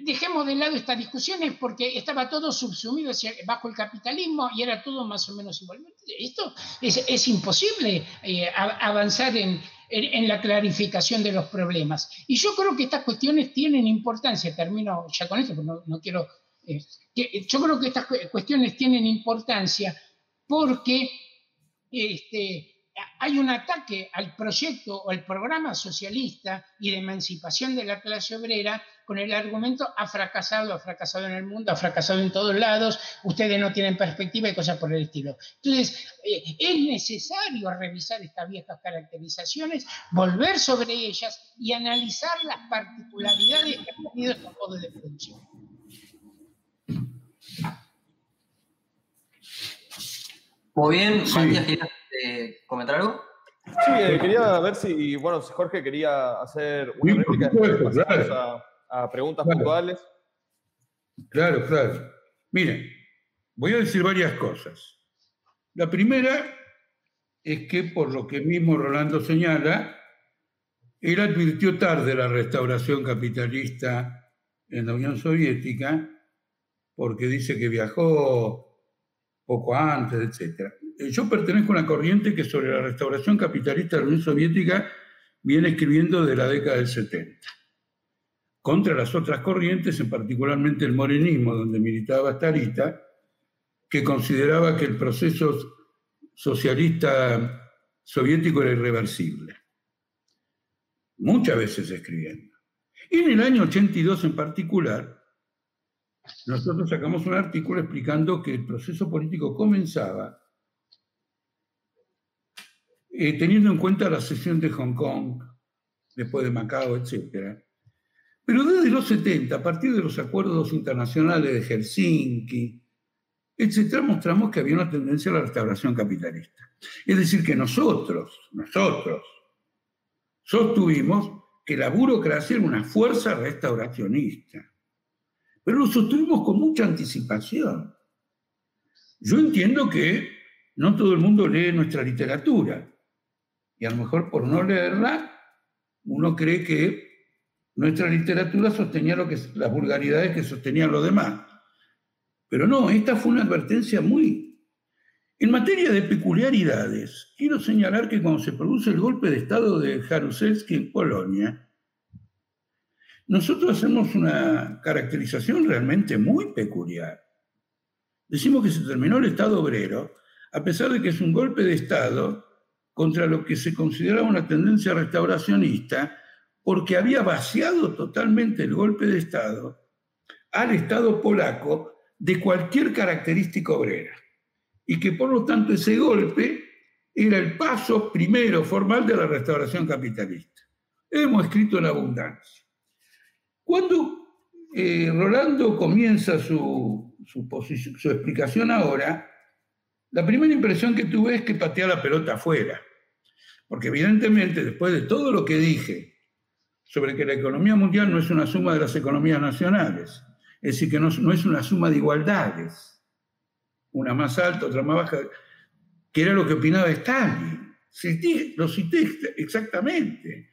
dejemos de lado estas discusiones porque estaba todo subsumido bajo el capitalismo y era todo más o menos igualmente. Esto es, imposible eh, avanzar en, la clarificación de los problemas. Y yo creo que estas cuestiones tienen importancia, termino ya con esto, porque no, quiero... Yo creo que estas cuestiones tienen importancia porque este, hay un ataque al proyecto o al programa socialista y de emancipación de la clase obrera con el argumento ha fracasado, ha fracasado en el mundo, ha fracasado en todos lados, ustedes no tienen perspectiva y cosas por el estilo. Entonces, eh, es necesario revisar estas viejas caracterizaciones, volver sobre ellas y analizar las particularidades que han tenido estos modos de producción. Muy bien, Matías, eh, comentar algo? Sí, eh, quería ver si, bueno, si Jorge quería hacer una réplica a, preguntas puntuales. Claro, claro. Miren, voy a decir varias cosas. La primera es que, por lo que mismo Rolando señala, él advirtió tarde la restauración capitalista en la Unión Soviética, porque dice que viajó poco antes, etc. Eh, yo pertenezco a una corriente que sobre la restauración capitalista de la Unión Soviética viene escribiendo de la década del 70. Contra las otras corrientes, en particularmente el morenismo, donde militaba Starita, que consideraba que el proceso socialista soviético era irreversible. Muchas veces escribiendo. Y en el año 82 en particular, nosotros sacamos un artículo explicando que el proceso político comenzaba eh, teniendo en cuenta la sesión de Hong Kong, después de Macao, etc. Pero desde los 70, a partir de los acuerdos internacionales de Helsinki, etc., mostramos que había una tendencia a la restauración capitalista. Es decir, que nosotros, nosotros, sostuvimos que la burocracia era una fuerza restauracionista. Pero lo sostuvimos con mucha anticipación. Yo entiendo que no todo el mundo lee nuestra literatura. Y a lo mejor por no leerla, uno cree que nuestra literatura sostenía lo que, las vulgaridades que sostenían los demás. Pero no, esta fue una advertencia muy... En materia de peculiaridades, quiero señalar que cuando se produce el golpe de Estado de Jaruzelski en Polonia, nosotros hacemos una caracterización realmente muy peculiar. Decimos que se terminó el Estado obrero, a pesar de que es un golpe de Estado contra lo que se consideraba una tendencia restauracionista, porque había vaciado totalmente el golpe de Estado al Estado polaco de cualquier característica obrera, y que por lo tanto ese golpe era el paso primero formal de la restauración capitalista. Hemos escrito en abundancia. Cuando eh, Rolando comienza su, su explicación ahora, la primera impresión que tuve es que patea la pelota afuera. Porque evidentemente, después de todo lo que dije sobre que la economía mundial no es una suma de las economías nacionales, es decir, que no, es una suma de igualdades, una más alta, otra más baja, que era lo que opinaba Stalin. Lo cité exactamente,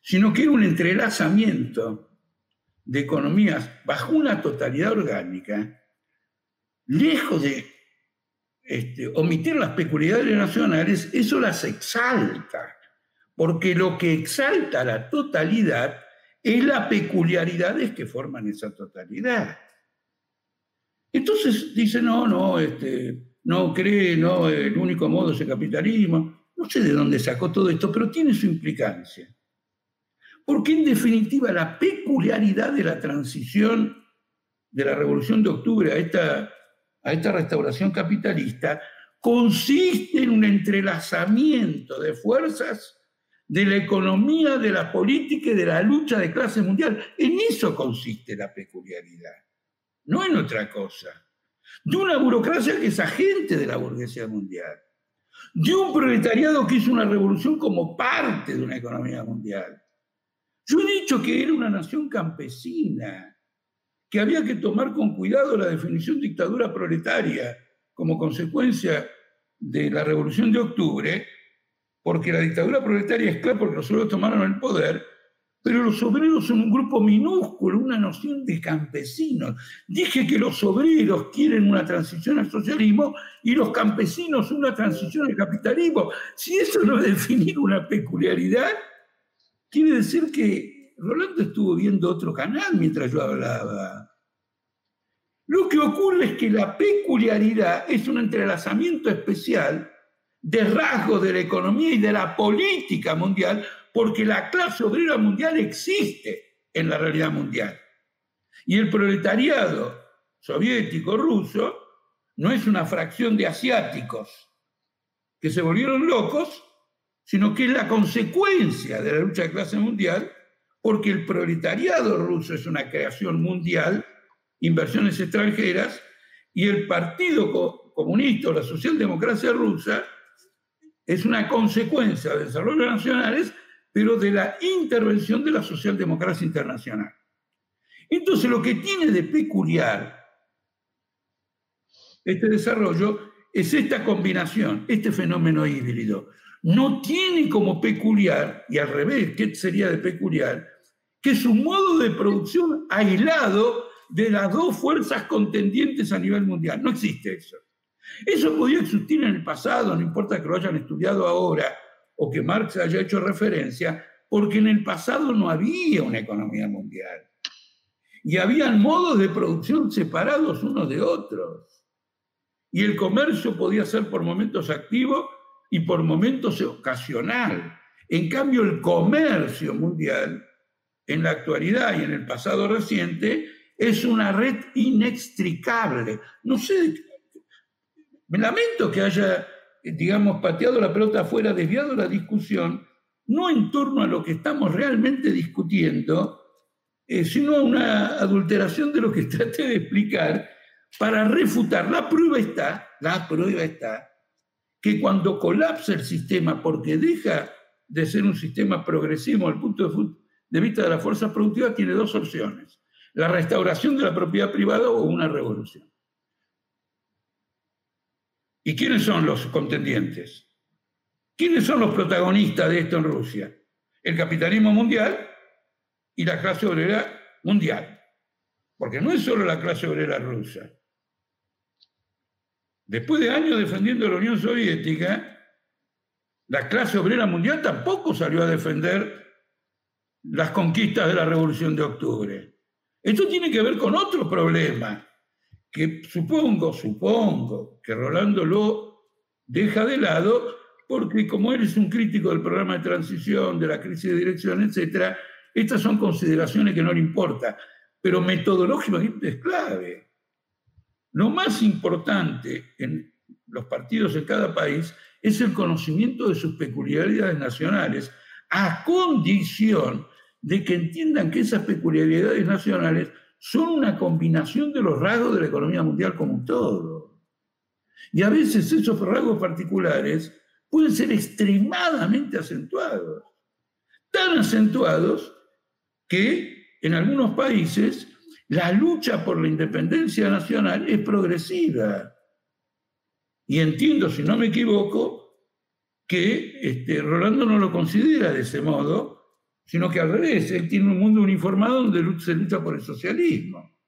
sino que era un entrelazamiento de economías bajo una totalidad orgánica, lejos de este, omitir las peculiaridades nacionales, eso las exalta, porque lo que exalta la totalidad es las peculiaridades que forman esa totalidad. Entonces dice, no, no, este, no cree, no, el único modo es el capitalismo. No sé de dónde sacó todo esto, pero tiene su implicancia. Porque en definitiva la peculiaridad de la transición de la Revolución de Octubre a esta a esta restauración capitalista consiste en un entrelazamiento de fuerzas de la economía, de la política y de la lucha de clase mundial. En eso consiste la peculiaridad, no en otra cosa. De una burocracia que es agente de la burguesía mundial. De un proletariado que hizo una revolución como parte de una economía mundial. Yo he dicho que era una nación campesina, que había que tomar con cuidado la definición dictadura proletaria como consecuencia de la Revolución de Octubre, porque la dictadura proletaria es clara porque los obreros tomaron el poder, pero los obreros son un grupo minúsculo, una noción de campesinos. Dije que los obreros quieren una transición al socialismo y los campesinos una transición al capitalismo. Si eso no es definir una peculiaridad, quiere decir que Rolando estuvo viendo otro canal mientras yo hablaba. Lo que ocurre es que la peculiaridad es un entrelazamiento especial de rasgos de la economía y de la política mundial, porque la clase obrera mundial existe en la realidad mundial. Y el proletariado soviético ruso no es una fracción de asiáticos que se volvieron locos, sino que es la consecuencia de la lucha de clase mundial, porque el proletariado ruso es una creación mundial, inversiones extranjeras, y el Partido Comunista o la Socialdemocracia rusa es una consecuencia de desarrollos nacionales, pero de la intervención de la socialdemocracia internacional. Entonces, lo que tiene de peculiar este desarrollo es esta combinación, este fenómeno híbrido. No tiene como peculiar, y al revés, ¿qué sería de peculiar? Que es un modo de producción aislado de las dos fuerzas contendientes a nivel mundial. No existe eso. Eso podía existir en el pasado, no importa que lo hayan estudiado ahora o que Marx haya hecho referencia, porque en el pasado no había una economía mundial. Y habían modos de producción separados unos de otros. Y el comercio podía ser por momentos activo y por momentos ocasional. En cambio, el comercio mundial, en la actualidad y en el pasado reciente, es una red inextricable. No sé me lamento que haya, digamos, pateado la pelota afuera, desviado la discusión, no en torno a lo que estamos realmente discutiendo, eh, sino a una adulteración de lo que (laughs) traté de explicar para refutar. La prueba está, la prueba está, que cuando colapsa el sistema porque deja de ser un sistema progresivo al punto de vista de la fuerza productiva, tiene dos opciones. La restauración de la propiedad privada o una revolución. ¿Y quiénes son los contendientes? ¿Quiénes son los protagonistas de esto en Rusia? El capitalismo mundial y la clase obrera mundial. Porque no es solo la clase obrera rusa. Después de años defendiendo la Unión Soviética, la clase obrera mundial tampoco salió a defender las conquistas de la Revolución de Octubre. Esto tiene que ver con otro problema que supongo, supongo que Rolando lo deja de lado, porque como él es un crítico del programa de transición, de la crisis de dirección, etc., estas son consideraciones que no le importa, pero metodológicamente es clave. Lo más importante en los partidos de cada país es el conocimiento de sus peculiaridades nacionales, a condición de que entiendan que esas peculiaridades nacionales son una combinación de los rasgos de la economía mundial como un todo. Y a veces esos rasgos particulares pueden ser extremadamente acentuados, tan acentuados que en algunos países la lucha por la independencia nacional es progresiva. Y entiendo, si no me equivoco, que este, Rolando no lo considera de ese modo, sino que al revés, él tiene un mundo uniformado donde se lucha por el socialismo,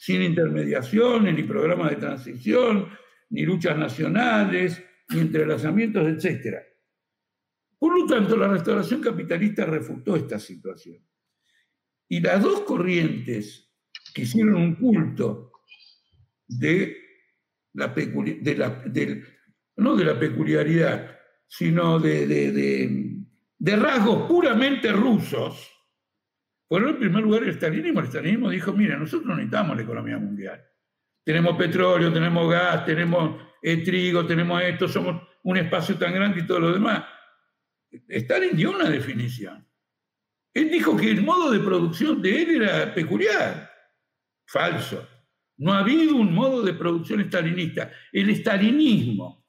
sin intermediaciones, ni programas de transición, ni luchas nacionales, ni entrelazamientos, etc. Por lo tanto, la restauración capitalista refutó esta situación. Y las dos corrientes hicieron un culto de la, de no de la peculiaridad, sino de rasgos puramente rusos, fueron en primer lugar el estalinismo. El estalinismo dijo, mira, nosotros necesitamos la economía mundial. Tenemos petróleo, tenemos gas, tenemos eh, trigo, tenemos esto, somos un espacio tan grande y todo lo demás. Stalin dio una definición. Él dijo que el modo de producción de él era peculiar. Falso. No ha habido un modo de producción estalinista. El estalinismo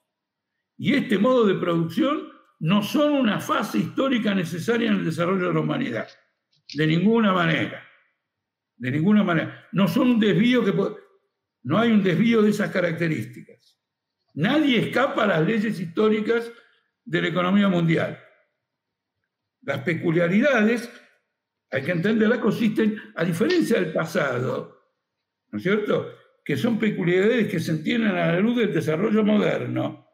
y este modo de producción no son una fase histórica necesaria en el desarrollo de la humanidad. De ninguna manera. De ninguna manera. No son un desvío que... No hay un desvío de esas características. Nadie escapa a las leyes históricas de la economía mundial. Las peculiaridades, hay que entenderlas, consisten, a diferencia del pasado, ¿no es cierto? Que son peculiaridades que se entienden a la luz del desarrollo moderno.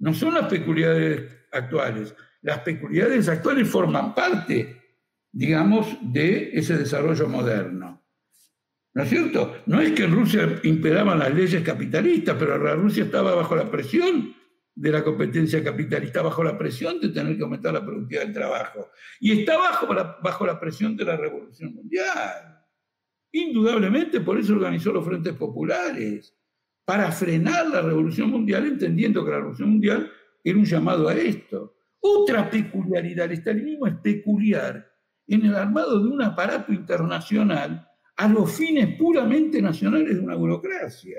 No son las peculiaridades actuales. Las peculiaridades actuales forman parte, digamos, de ese desarrollo moderno. ¿No es cierto? No es que en Rusia imperaban las leyes capitalistas, pero la Rusia estaba bajo la presión de la competencia capitalista, bajo la presión de tener que aumentar la productividad del trabajo. Y está bajo bajo la presión de la revolución mundial. Indudablemente, por eso organizó los frentes populares, para frenar la revolución mundial, entendiendo que la revolución mundial era un llamado a esto. Otra peculiaridad, el estalinismo es peculiar en el armado de un aparato internacional a los fines puramente nacionales de una burocracia,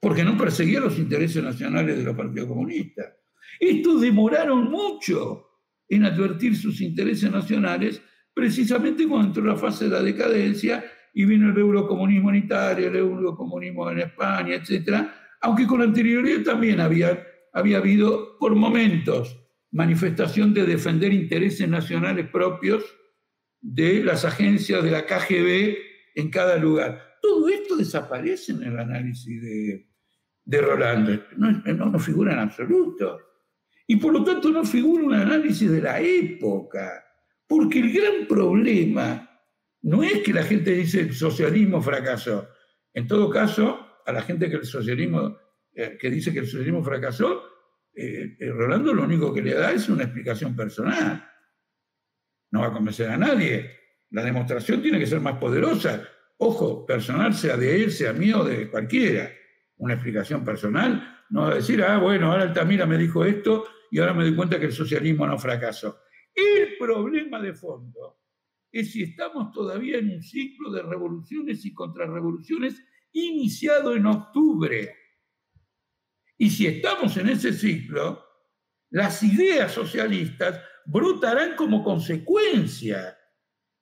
porque no perseguía los intereses nacionales de los partidos comunistas. Estos demoraron mucho en advertir sus intereses nacionales, precisamente cuando entró la fase de la decadencia y vino el eurocomunismo en Italia, el eurocomunismo en España, etc. Aunque con anterioridad también había, había habido, por momentos, manifestación de defender intereses nacionales propios de las agencias de la KGB en cada lugar. Todo esto desaparece en el análisis de, de Rolando, no, no, figura en absoluto. Y por lo tanto no figura un análisis de la época, porque el gran problema no es que la gente dice el socialismo fracasó. En todo caso, a la gente que el socialismo, eh, que dice que el socialismo fracasó, eh, eh, Rolando lo único que le da es una explicación personal no va a convencer a nadie. La demostración tiene que ser más poderosa. Ojo, personal sea de él, sea mío, de cualquiera. Una explicación personal no va a decir, ah, bueno, ahora Altamira me dijo esto y ahora me doy cuenta que el socialismo no fracasó. El problema de fondo es si estamos todavía en un ciclo de revoluciones y contrarrevoluciones iniciado en octubre. Y si estamos en ese ciclo, las ideas socialistas brotarán como consecuencia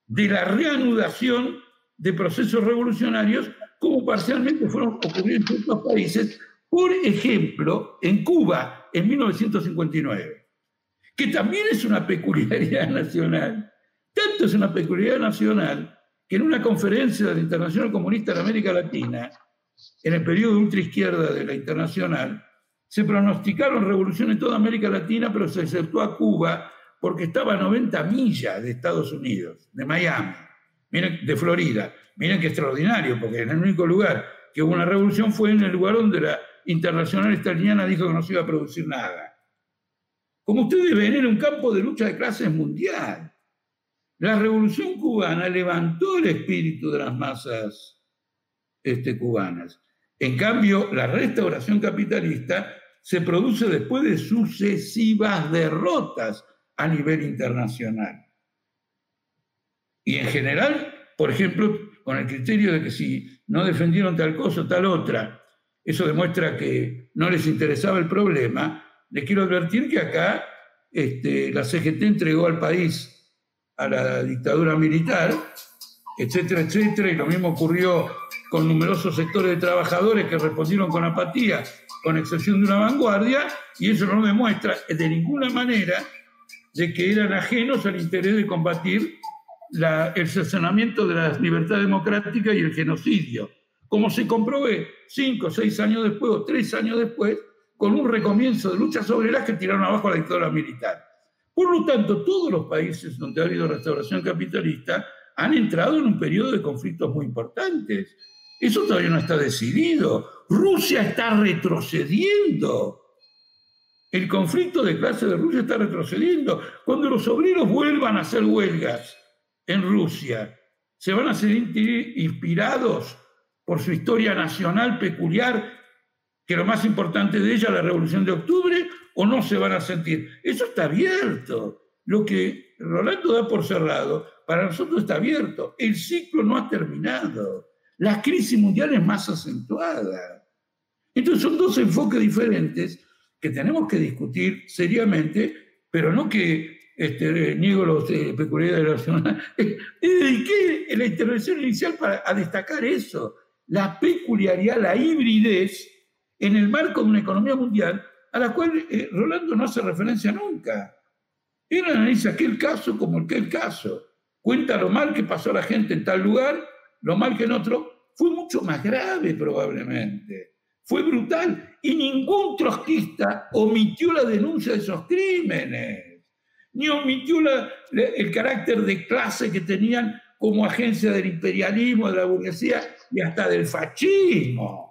de la reanudación de procesos revolucionarios como parcialmente fueron ocurriendo en otros países, por ejemplo, en Cuba en 1959, que también es una peculiaridad (laughs) nacional. Tanto es una peculiaridad nacional que en una conferencia de la Internacional Comunista de América Latina, en el periodo ultraizquierda de la Internacional, se pronosticaron revoluciones en toda América Latina, pero se exceptó a Cuba porque estaba a 90 millas de Estados Unidos, de Miami, de Florida. Miren qué extraordinario, porque en el único lugar que hubo una revolución fue en el lugar donde la internacional estaliniana dijo que no se iba a producir nada. Como ustedes ven, era un campo de lucha de clases mundial. La revolución cubana levantó el espíritu de las masas este, cubanas. En cambio, la restauración capitalista se produce después de sucesivas derrotas a nivel internacional. Y en general, por ejemplo, con el criterio de que si no defendieron tal cosa o tal otra, eso demuestra que no les interesaba el problema, les quiero advertir que acá este, la CGT entregó al país a la dictadura militar, etcétera, etcétera, y lo mismo ocurrió con numerosos sectores de trabajadores que respondieron con apatía, con excepción de una vanguardia, y eso no demuestra de ninguna manera de que eran ajenos al interés de combatir el cercenamiento de la libertad democrática y el genocidio, como se comprobé cinco, seis años después o tres años después, con un recomienzo de luchas obreras que tiraron abajo a la dictadura militar. Por lo tanto, todos los países donde ha habido restauración capitalista han entrado en un periodo de conflictos muy importantes. Eso todavía no está decidido. Rusia está retrocediendo. El conflicto de clase de Rusia está retrocediendo. Cuando los obreros vuelvan a hacer huelgas en Rusia, ¿se van a sentir inspirados por su historia nacional peculiar, que lo más importante de ella, la Revolución de Octubre, o no se van a sentir? Eso está abierto. Lo que Rolando da por cerrado, para nosotros está abierto. El ciclo no ha terminado. La crisis mundial es más acentuada. Entonces son dos enfoques diferentes que tenemos que discutir seriamente, pero no que este, niego los eh, peculiaridades de la (laughs) dediqué la intervención inicial para, a destacar eso, la peculiaridad, la hibridez en el marco de una economía mundial a la cual eh, Rolando no hace referencia nunca. Él analiza aquel caso como aquel caso. Cuenta lo mal que pasó a la gente en tal lugar, lo mal que en otro. Fue mucho más grave probablemente. Fue brutal. Y ningún trotskista omitió la denuncia de esos crímenes. Ni omitió el carácter de clase que tenían como agencia del imperialismo, de la burguesía y hasta del fascismo.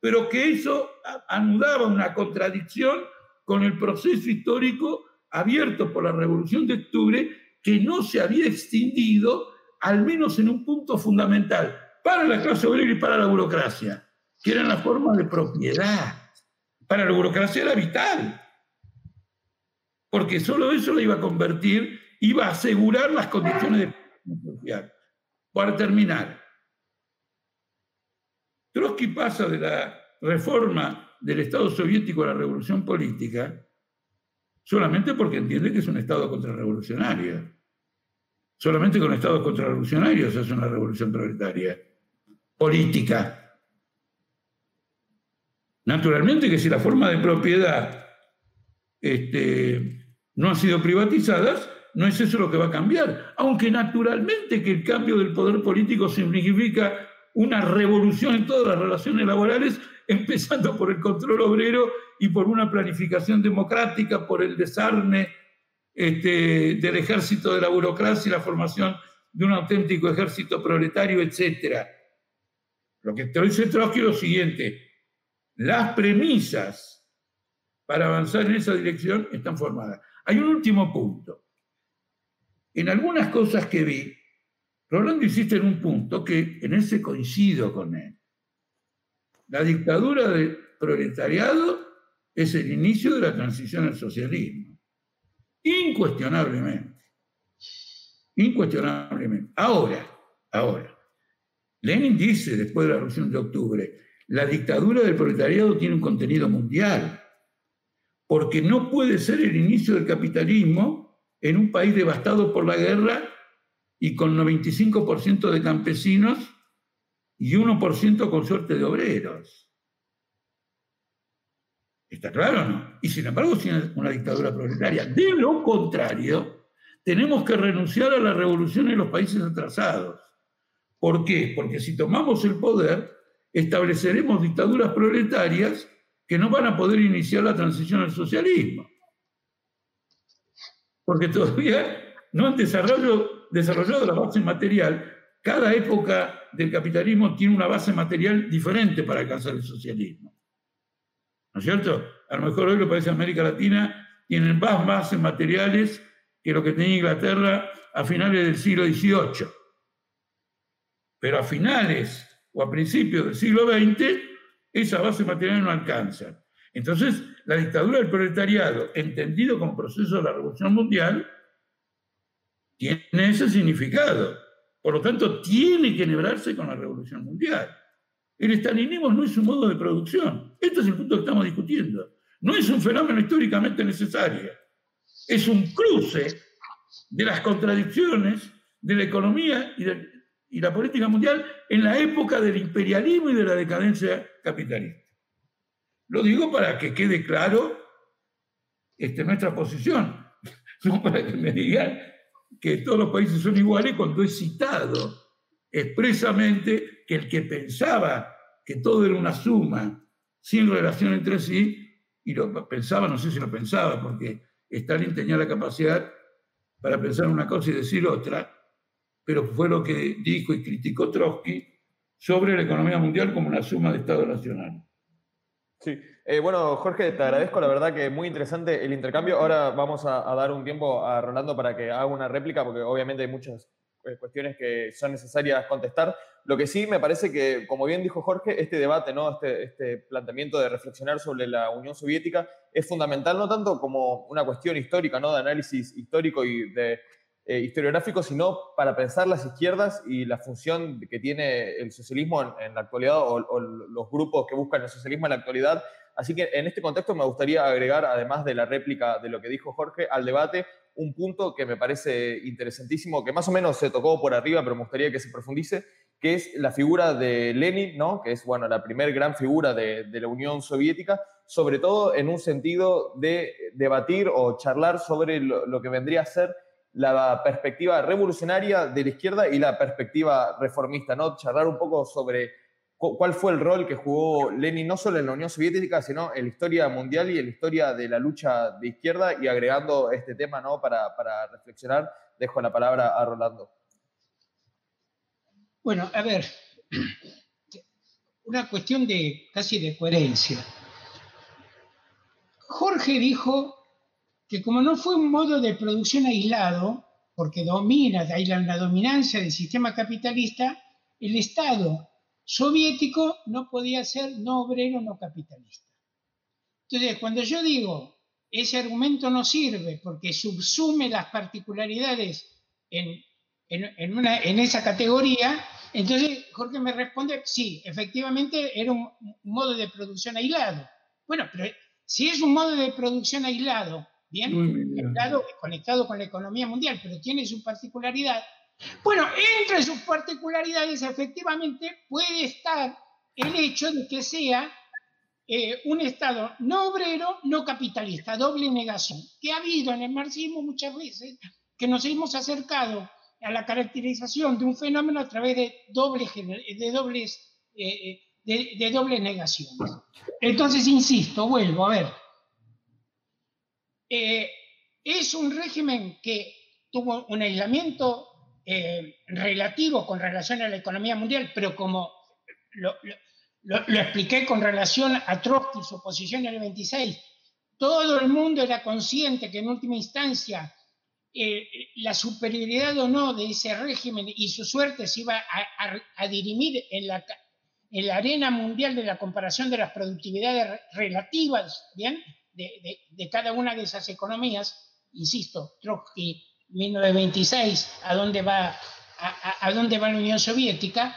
Pero que eso anudaba una contradicción con el proceso histórico abierto por la Revolución de Octubre que no se había extendido, al menos en un punto fundamental, para la clase obrera y para la burocracia, que eran las formas de propiedad. Para la burocracia era vital, porque solo eso lo iba a convertir, iba a asegurar las condiciones de social. Para terminar, Trotsky pasa de la reforma del Estado soviético a la revolución política solamente porque entiende que es un Estado contrarrevolucionario. Solamente con Estados contrarrevolucionarios es una revolución proletaria, política. Naturalmente que si la forma de propiedad este, no ha sido privatizada, no es eso lo que va a cambiar. Aunque naturalmente que el cambio del poder político significa una revolución en todas las relaciones laborales, empezando por el control obrero y por una planificación democrática, por el desarme este, del ejército de la burocracia y la formación de un auténtico ejército proletario, etc. Lo que te dice Trotsky es lo siguiente, las premisas para avanzar en esa dirección están formadas. Hay un último punto. En algunas cosas que vi, Rolando insiste en un punto que en ese coincido con él. La dictadura del proletariado es el inicio de la transición al socialismo. Incuestionablemente. Incuestionablemente. Ahora, ahora, Lenin dice después de la Revolución de Octubre, la dictadura del proletariado tiene un contenido mundial, porque no puede ser el inicio del capitalismo en un país devastado por la guerra y con 95% de campesinos y 1% con suerte de obreros. ¿Está claro o no? Y sin embargo, sin una dictadura proletaria. De lo contrario, tenemos que renunciar a la revolución en los países atrasados. ¿Por qué? Porque si tomamos el poder, estableceremos dictaduras proletarias que no van a poder iniciar la transición al socialismo. Porque todavía no han desarrollado, desarrollado la base material. Cada época del capitalismo tiene una base material diferente para alcanzar el socialismo. ¿No es cierto? A lo mejor hoy los países de América Latina tienen más bases materiales que lo que tenía Inglaterra a finales del siglo XVIII. Pero a finales o a principios del siglo XX, esa base material no alcanza. Entonces, la dictadura del proletariado, entendido como proceso de la revolución mundial, tiene ese significado. Por lo tanto, tiene que enhebrarse con la revolución mundial. El estalinismo no es un modo de producción. Este es el punto que estamos discutiendo. No es un fenómeno históricamente necesario. Es un cruce de las contradicciones de la economía y, la política mundial en la época del imperialismo y de la decadencia capitalista. Lo digo para que quede claro este, nuestra posición, (laughs) no para que me digan que todos los países son iguales cuando he citado expresamente que el que pensaba que todo era una suma sin relación entre sí, y lo pensaba, no sé si lo pensaba, porque Stalin tenía la capacidad para pensar una cosa y decir otra, pero fue lo que dijo y criticó Trotsky sobre la economía mundial como una suma de Estado nacional. Sí, eh, bueno, Jorge, te agradezco, la verdad que muy interesante el intercambio. Ahora vamos a, dar un tiempo a Rolando para que haga una réplica, porque obviamente hay muchas eh, cuestiones que son necesarias contestar. Lo que sí me parece que, como bien dijo Jorge, este debate, ¿no? este, este planteamiento de reflexionar sobre la Unión Soviética es fundamental, no tanto como una cuestión histórica, ¿no? de análisis histórico y de eh, historiográfico, sino para pensar las izquierdas y la función que tiene el socialismo en, la actualidad o, los grupos que buscan el socialismo en la actualidad. Así que en este contexto me gustaría agregar, además de la réplica de lo que dijo Jorge, al debate un punto que me parece interesantísimo, que más o menos se tocó por arriba, pero me gustaría que se profundice, que es la figura de Lenin, ¿no? que es bueno, la primera gran figura de, la Unión Soviética, sobre todo en un sentido de debatir o charlar sobre lo, que vendría a ser la perspectiva revolucionaria de la izquierda y la perspectiva reformista, ¿no? Charlar un poco sobre cuál fue el rol que jugó Lenin no solo en la Unión Soviética, sino en la historia mundial y en la historia de la lucha de izquierda y agregando este tema ¿no? para, para reflexionar, dejo la palabra a Rolando. Bueno, a ver, una cuestión de casi de coherencia. Jorge dijo que como no fue un modo de producción aislado, porque domina, hay la dominancia del sistema capitalista, el Estado soviético no podía ser no obrero, no capitalista. Entonces, cuando yo digo, ese argumento no sirve porque subsume las particularidades en, en, esa categoría, entonces Jorge me responde, sí, efectivamente era un, modo de producción aislado. Bueno, pero si es un modo de producción aislado, bien, conectado con la economía mundial, pero tiene su particularidad, bueno, entre sus particularidades efectivamente puede estar el hecho de que sea eh, un Estado no obrero, no capitalista, doble negación, que ha habido en el marxismo muchas veces, que nos hemos acercado a la caracterización de un fenómeno a través de dobles, de dobles, eh, de, de dobles negaciones. Entonces, insisto, vuelvo a ver. Eh, es un régimen que tuvo un aislamiento eh, relativo con relación a la economía mundial, pero como lo, expliqué con relación a Trotsky, su posición en el 26, todo el mundo era consciente que en última instancia eh, la superioridad o no de ese régimen y su suerte se iba a, dirimir en la, en la, arena mundial de la comparación de las productividades relativas ¿bien? De, cada una de esas economías. Insisto, Trotsky 1926, a dónde va, a, dónde va la Unión Soviética,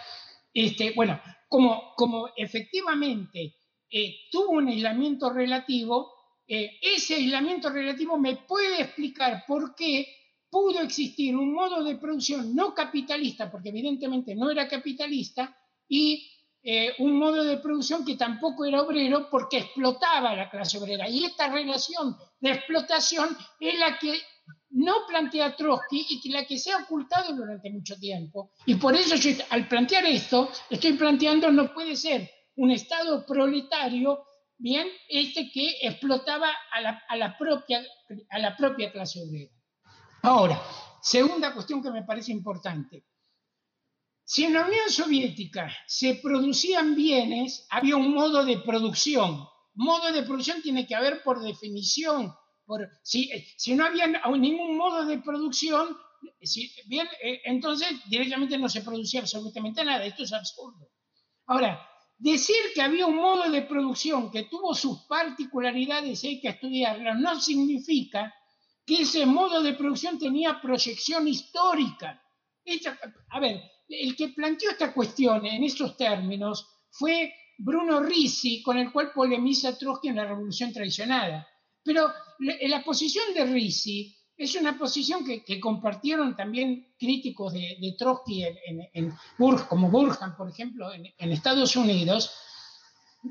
este, bueno, como, como efectivamente eh, tuvo un aislamiento relativo, eh, ese aislamiento relativo me puede explicar por qué pudo existir un modo de producción no capitalista, porque evidentemente no era capitalista, y eh, un modo de producción que tampoco era obrero porque explotaba a la clase obrera. Y esta relación de explotación es la que no plantea Trotsky y que la que se ha ocultado durante mucho tiempo. Y por eso al plantear esto, estoy planteando no puede ser un Estado proletario, bien, este que explotaba a la, a la propia, a la propia clase obrera. Ahora, segunda cuestión que me parece importante. Si en la Unión Soviética se producían bienes, había un modo de producción. Modo de producción tiene que haber por definición si, si, no había ningún modo de producción, eh, entonces directamente no se producía absolutamente nada. Esto es absurdo. Ahora, decir que había un modo de producción que tuvo sus particularidades y hay que estudiarlas no significa que ese modo de producción tenía proyección histórica. a ver, el que planteó esta cuestión en estos términos fue Bruno Risi, con el cual polemiza Trotsky en la Revolución Traicionada. Pero la posición de Risi es una posición que, compartieron también críticos de, Trotsky en, como Burhan, por ejemplo, en, Estados Unidos,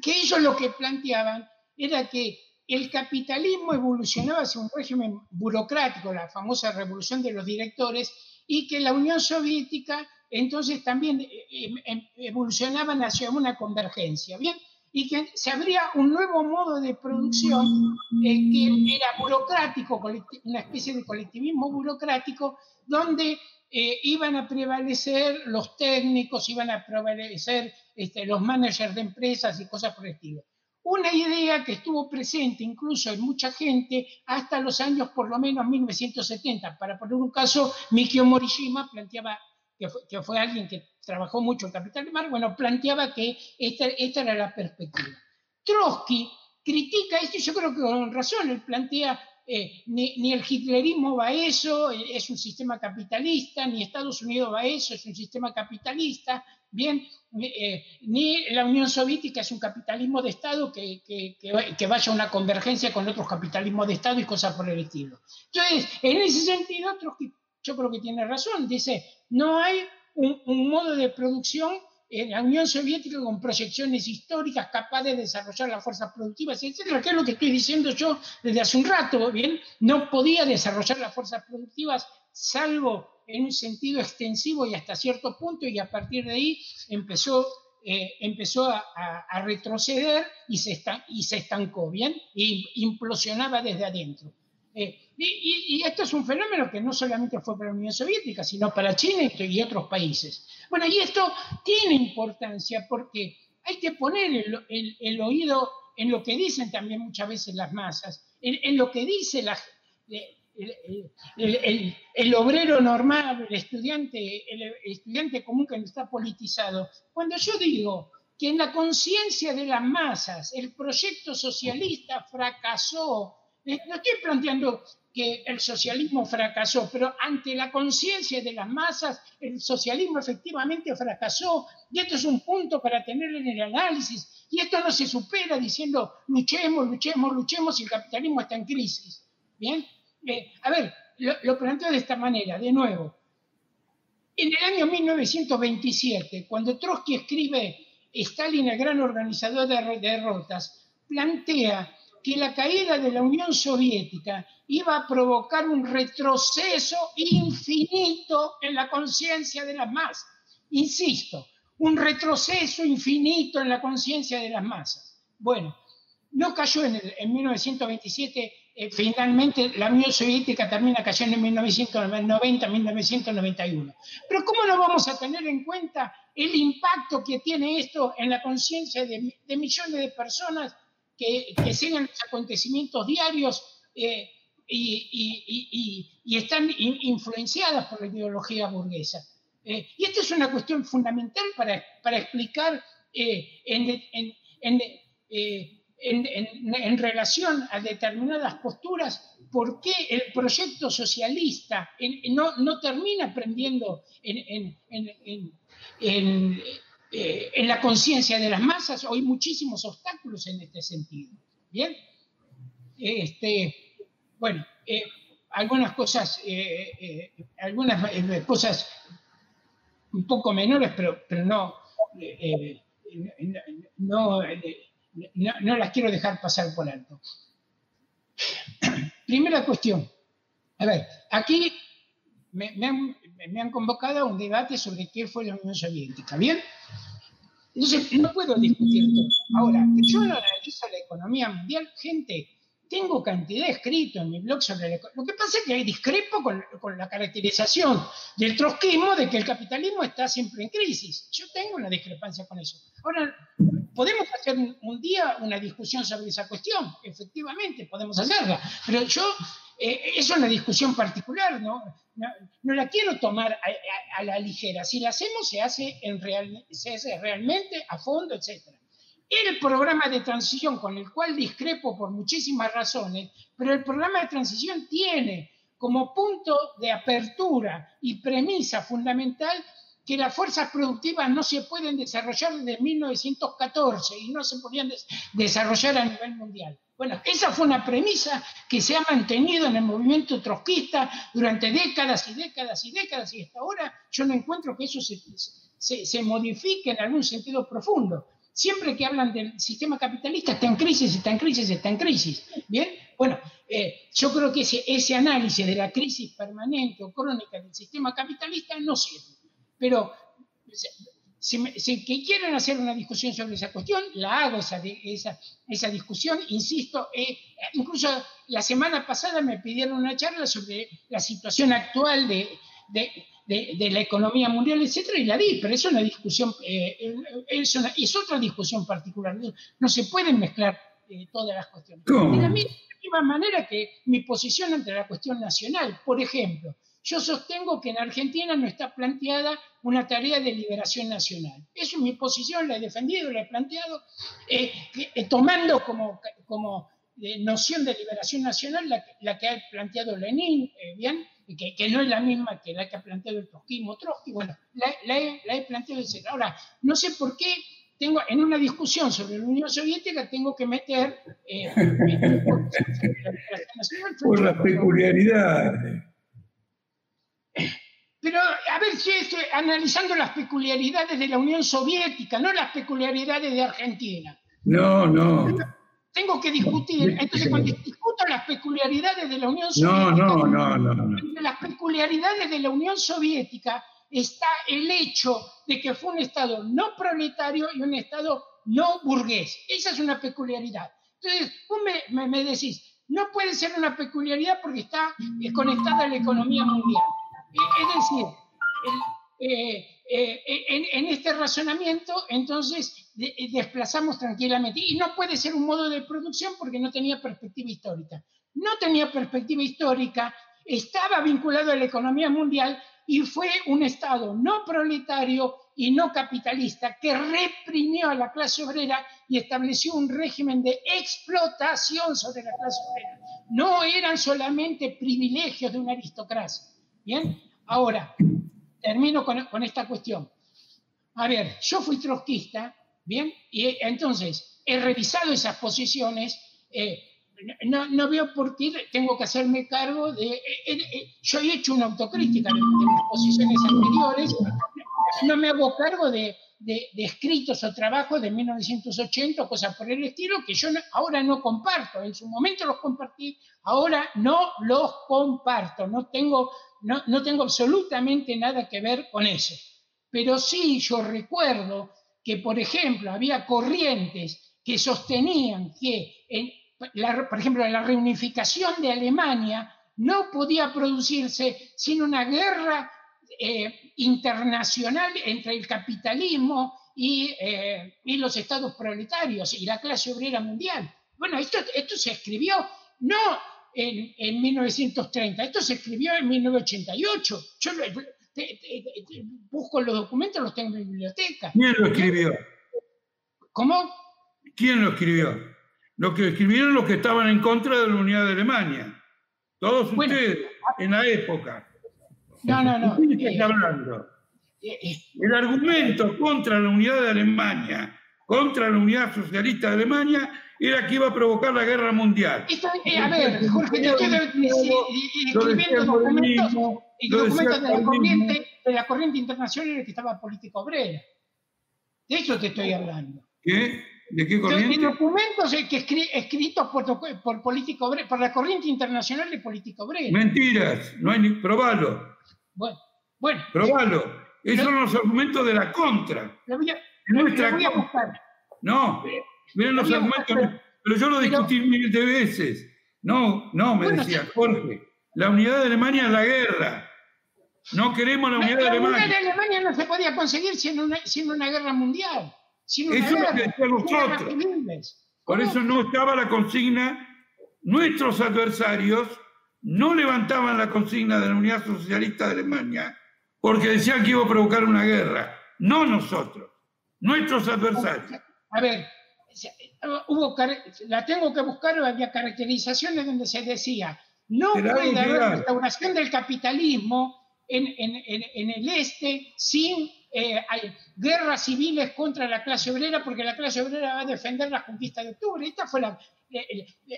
que ellos lo que planteaban era que el capitalismo evolucionaba hacia un régimen burocrático, la famosa revolución de los directores, y que la Unión Soviética entonces también eh, eh, evolucionaba hacia una convergencia. Bien, y que se abría un nuevo modo de producción eh, que era burocrático, una especie de colectivismo burocrático, donde eh, iban a prevalecer los técnicos, iban a prevalecer este, los managers de empresas y cosas por el estilo. Una idea que estuvo presente incluso en mucha gente hasta los años por lo menos 1970. Para poner un caso, Mikio Morishima planteaba que fue, alguien que trabajó mucho en Capital de Mar, bueno, planteaba que esta, esta era la perspectiva. Trotsky critica esto yo creo que con razón, él plantea eh, ni, el hitlerismo va a eso, es un sistema capitalista, ni Estados Unidos va a eso, es un sistema capitalista, bien, eh, ni la Unión Soviética es un capitalismo de Estado que, que, que, vaya a una convergencia con otros capitalismos de Estado y cosas por el estilo. Entonces, en ese sentido, Trotsky yo creo que tiene razón, dice, no hay un, modo de producción en la Unión Soviética con proyecciones históricas capaces de desarrollar las fuerzas productivas, etcétera, que es lo que estoy diciendo yo desde hace un rato, ¿bien? No podía desarrollar las fuerzas productivas salvo en un sentido extensivo y hasta cierto punto, y a partir de ahí empezó, eh, empezó a, retroceder y se, y se estancó, ¿bien? E implosionaba desde adentro. Eh, y, esto es un fenómeno que no solamente fue para la Unión Soviética, sino para China y, otros países. Bueno, y esto tiene importancia porque hay que poner el, oído en lo que dicen también muchas veces las masas, en, lo que dice la, el, el, obrero normal, el estudiante, el estudiante común que no está politizado. Cuando yo digo que en la conciencia de las masas el proyecto socialista fracasó eh, no estoy planteando que el socialismo fracasó, pero ante la conciencia de las masas, el socialismo efectivamente fracasó. Y esto es un punto para tener en el análisis. Y esto no se supera diciendo luchemos, luchemos, luchemos y el capitalismo está en crisis. Bien, eh, a ver, lo, planteo de esta manera, de nuevo. En el año 1927, cuando Trotsky escribe Stalin, el gran organizador de derrotas, plantea que la caída de la Unión Soviética iba a provocar un retroceso infinito en la conciencia de las masas. Insisto, un retroceso infinito en la conciencia de las masas. Bueno, no cayó en, en 1927, eh, finalmente la Unión Soviética termina cayendo en 1990, 1991. Pero ¿cómo no vamos a tener en cuenta el impacto que tiene esto en la conciencia de, de millones de personas que, los acontecimientos diarios eh, y, están influenciadas por la ideología burguesa. Eh, y esta es una cuestión fundamental para, para explicar eh, en, en, relación a determinadas posturas por qué el proyecto socialista no, no termina prendiendo en, eh, en la conciencia de las masas, hay muchísimos obstáculos en este sentido. Bien, este, bueno, eh, algunas cosas, eh, algunas cosas un poco menores, pero, pero no, no, no, las quiero dejar pasar por alto. Primera cuestión. A ver, aquí me, han, me, han, convocado a un debate sobre qué fue la Unión Soviética. ¿Bien? Entonces, no puedo discutir todo. Ahora, yo analizo la economía mundial, gente, tengo cantidad escrito en mi blog sobre la economía. Lo que pasa es que discrepo con, con, la caracterización del trotskismo de que el capitalismo está siempre en crisis. Yo tengo una discrepancia con eso. Ahora, podemos hacer un día una discusión sobre esa cuestión, efectivamente, podemos hacerla, pero yo eh, es una discusión particular, ¿no? No, la quiero tomar a, la ligera. Si la hacemos, se hace, en real, se hace realmente a fondo, etc. El programa de transición, con el cual discrepo por muchísimas razones, pero el programa de transición tiene como punto de apertura y premisa fundamental que las fuerzas productivas no se pueden desarrollar desde 1914 y no se podían desarrollar a nivel mundial. Bueno, esa fue una premisa que se ha mantenido en el movimiento trotskista durante décadas y décadas y décadas y hasta ahora yo no encuentro que eso se, se, modifique en algún sentido profundo. Siempre que hablan del sistema capitalista está en crisis, está en crisis, está en crisis. Bien, bueno, eh, yo creo que ese, ese análisis de la crisis permanente o crónica del sistema capitalista no sirve. Pero si, quieren hacer una discusión sobre esa cuestión, la hago esa, esa, esa discusión, insisto, eh, incluso la semana pasada me pidieron una charla sobre la situación actual de, de, la economía mundial, etcétera, y la di, pero es una discusión, eh, es, es, otra discusión particular, no, se pueden mezclar eh, todas las cuestiones. De la misma manera que mi posición ante la cuestión nacional, por ejemplo, yo sostengo que en Argentina no está planteada una tarea de liberación nacional. Eso es mi posición, la he defendido, la he planteado, eh, eh, tomando como, como eh, noción de liberación nacional la, que ha planteado Lenin, bien, que, que, no es la misma que la que ha planteado el trotskismo Trotsky, bueno, la, he, planteado, etc. Ahora, no sé por qué tengo, en una discusión sobre la Unión Soviética tengo que meter... por las peculiaridades Pero, a ver, si estoy analizando las peculiaridades de la Unión Soviética, no las peculiaridades de Argentina. No, no. Tengo que discutir. Entonces, cuando discuto las peculiaridades de la Unión No, Soviética, no, no, no. no. entre las peculiaridades de la Unión Soviética está el hecho de que fue un Estado no proletario y un Estado no burgués. Esa es una peculiaridad. Entonces, vos me, me- me decís, no puede ser una peculiaridad porque está eh, conectada a la economía mundial. Eh, Es decir, el- eh, eh, en, en este razonamiento, entonces de- eh, desplazamos tranquilamente. Y no puede ser un modo de producción porque no tenía perspectiva histórica. No tenía perspectiva histórica, estaba vinculado a la economía mundial y fue un Estado no proletario y no capitalista que reprimió a la clase obrera y estableció un régimen de explotación sobre la clase obrera. No eran solamente privilegios de una aristocracia. Bien, ahora termino con, esta cuestión. A ver, yo fui trotskista, ¿bien? Y entonces he revisado esas posiciones. eh, no, no veo por qué tengo que hacerme cargo de... eh, eh, yo he hecho una autocrítica de, de mis posiciones anteriores. No me hago cargo de, de- escritos o trabajos de 1980 o cosas por el estilo que yo no- ahora no comparto. En su momento los compartí, ahora no los comparto. No tengo, no, no tengo absolutamente nada que ver con eso. Pero sí yo recuerdo que, por ejemplo, había corrientes que sostenían que, en la- por ejemplo, la reunificación de Alemania no podía producirse sin una guerra eh, internacional entre el capitalismo y, eh, y los estados proletarios y la clase obrera mundial. Bueno, esto, esto se escribió no en, en 1930, esto se escribió en 1988. Yo lo- te- te- te- busco los documentos, los tengo en mi biblioteca. ¿Quién lo escribió? ¿Cómo? ¿Quién lo escribió? Lo que escribieron los que estaban en contra de la unidad de Alemania. Todos Bueno. ustedes, en la época. No, no, no. ¿De quién eh, está hablando? eh, eh, El argumento contra la unidad de Alemania, contra la unidad socialista de Alemania, era que iba a provocar la guerra mundial. esto, eh, a ver, Jorge, te estoy de- de- de- Lo decía escribiendo el documentos, y documentos de la, corriente, de la corriente internacional que estaba política obrera. De eso te estoy hablando. ¿Qué? ¿De qué corriente? documentos eh, que escri- escritos por, por, política obrera, por la corriente internacional de política obrera. Mentiras, no hay ni. Probalo, Bueno, bueno, probalo. Esos son los argumentos de la contra. voy a, voy a buscar. No, miren los argumentos. Pero yo lo Pero- discutí mil de veces. No, no, me Bueno, decía. Jorge. La unidad de Alemania es la guerra. No queremos la unidad de La unidad de Alemania. Alemania no se podía conseguir sin una, sin una guerra mundial. Sin una Eso es lo que guerras nosotros. Por eso no estaba la consigna. Nuestros adversarios no levantaban la consigna de la unidad socialista de Alemania porque decían que iba a provocar una guerra. No nosotros, nuestros adversarios. A ver, hubo, la tengo que buscar, había caracterizaciones donde se decía, no puede haber restauración del capitalismo en, en- en- en el este sin eh, hay guerras civiles contra la clase obrera, porque la clase obrera va a defender la conquista de octubre. Esta fue la,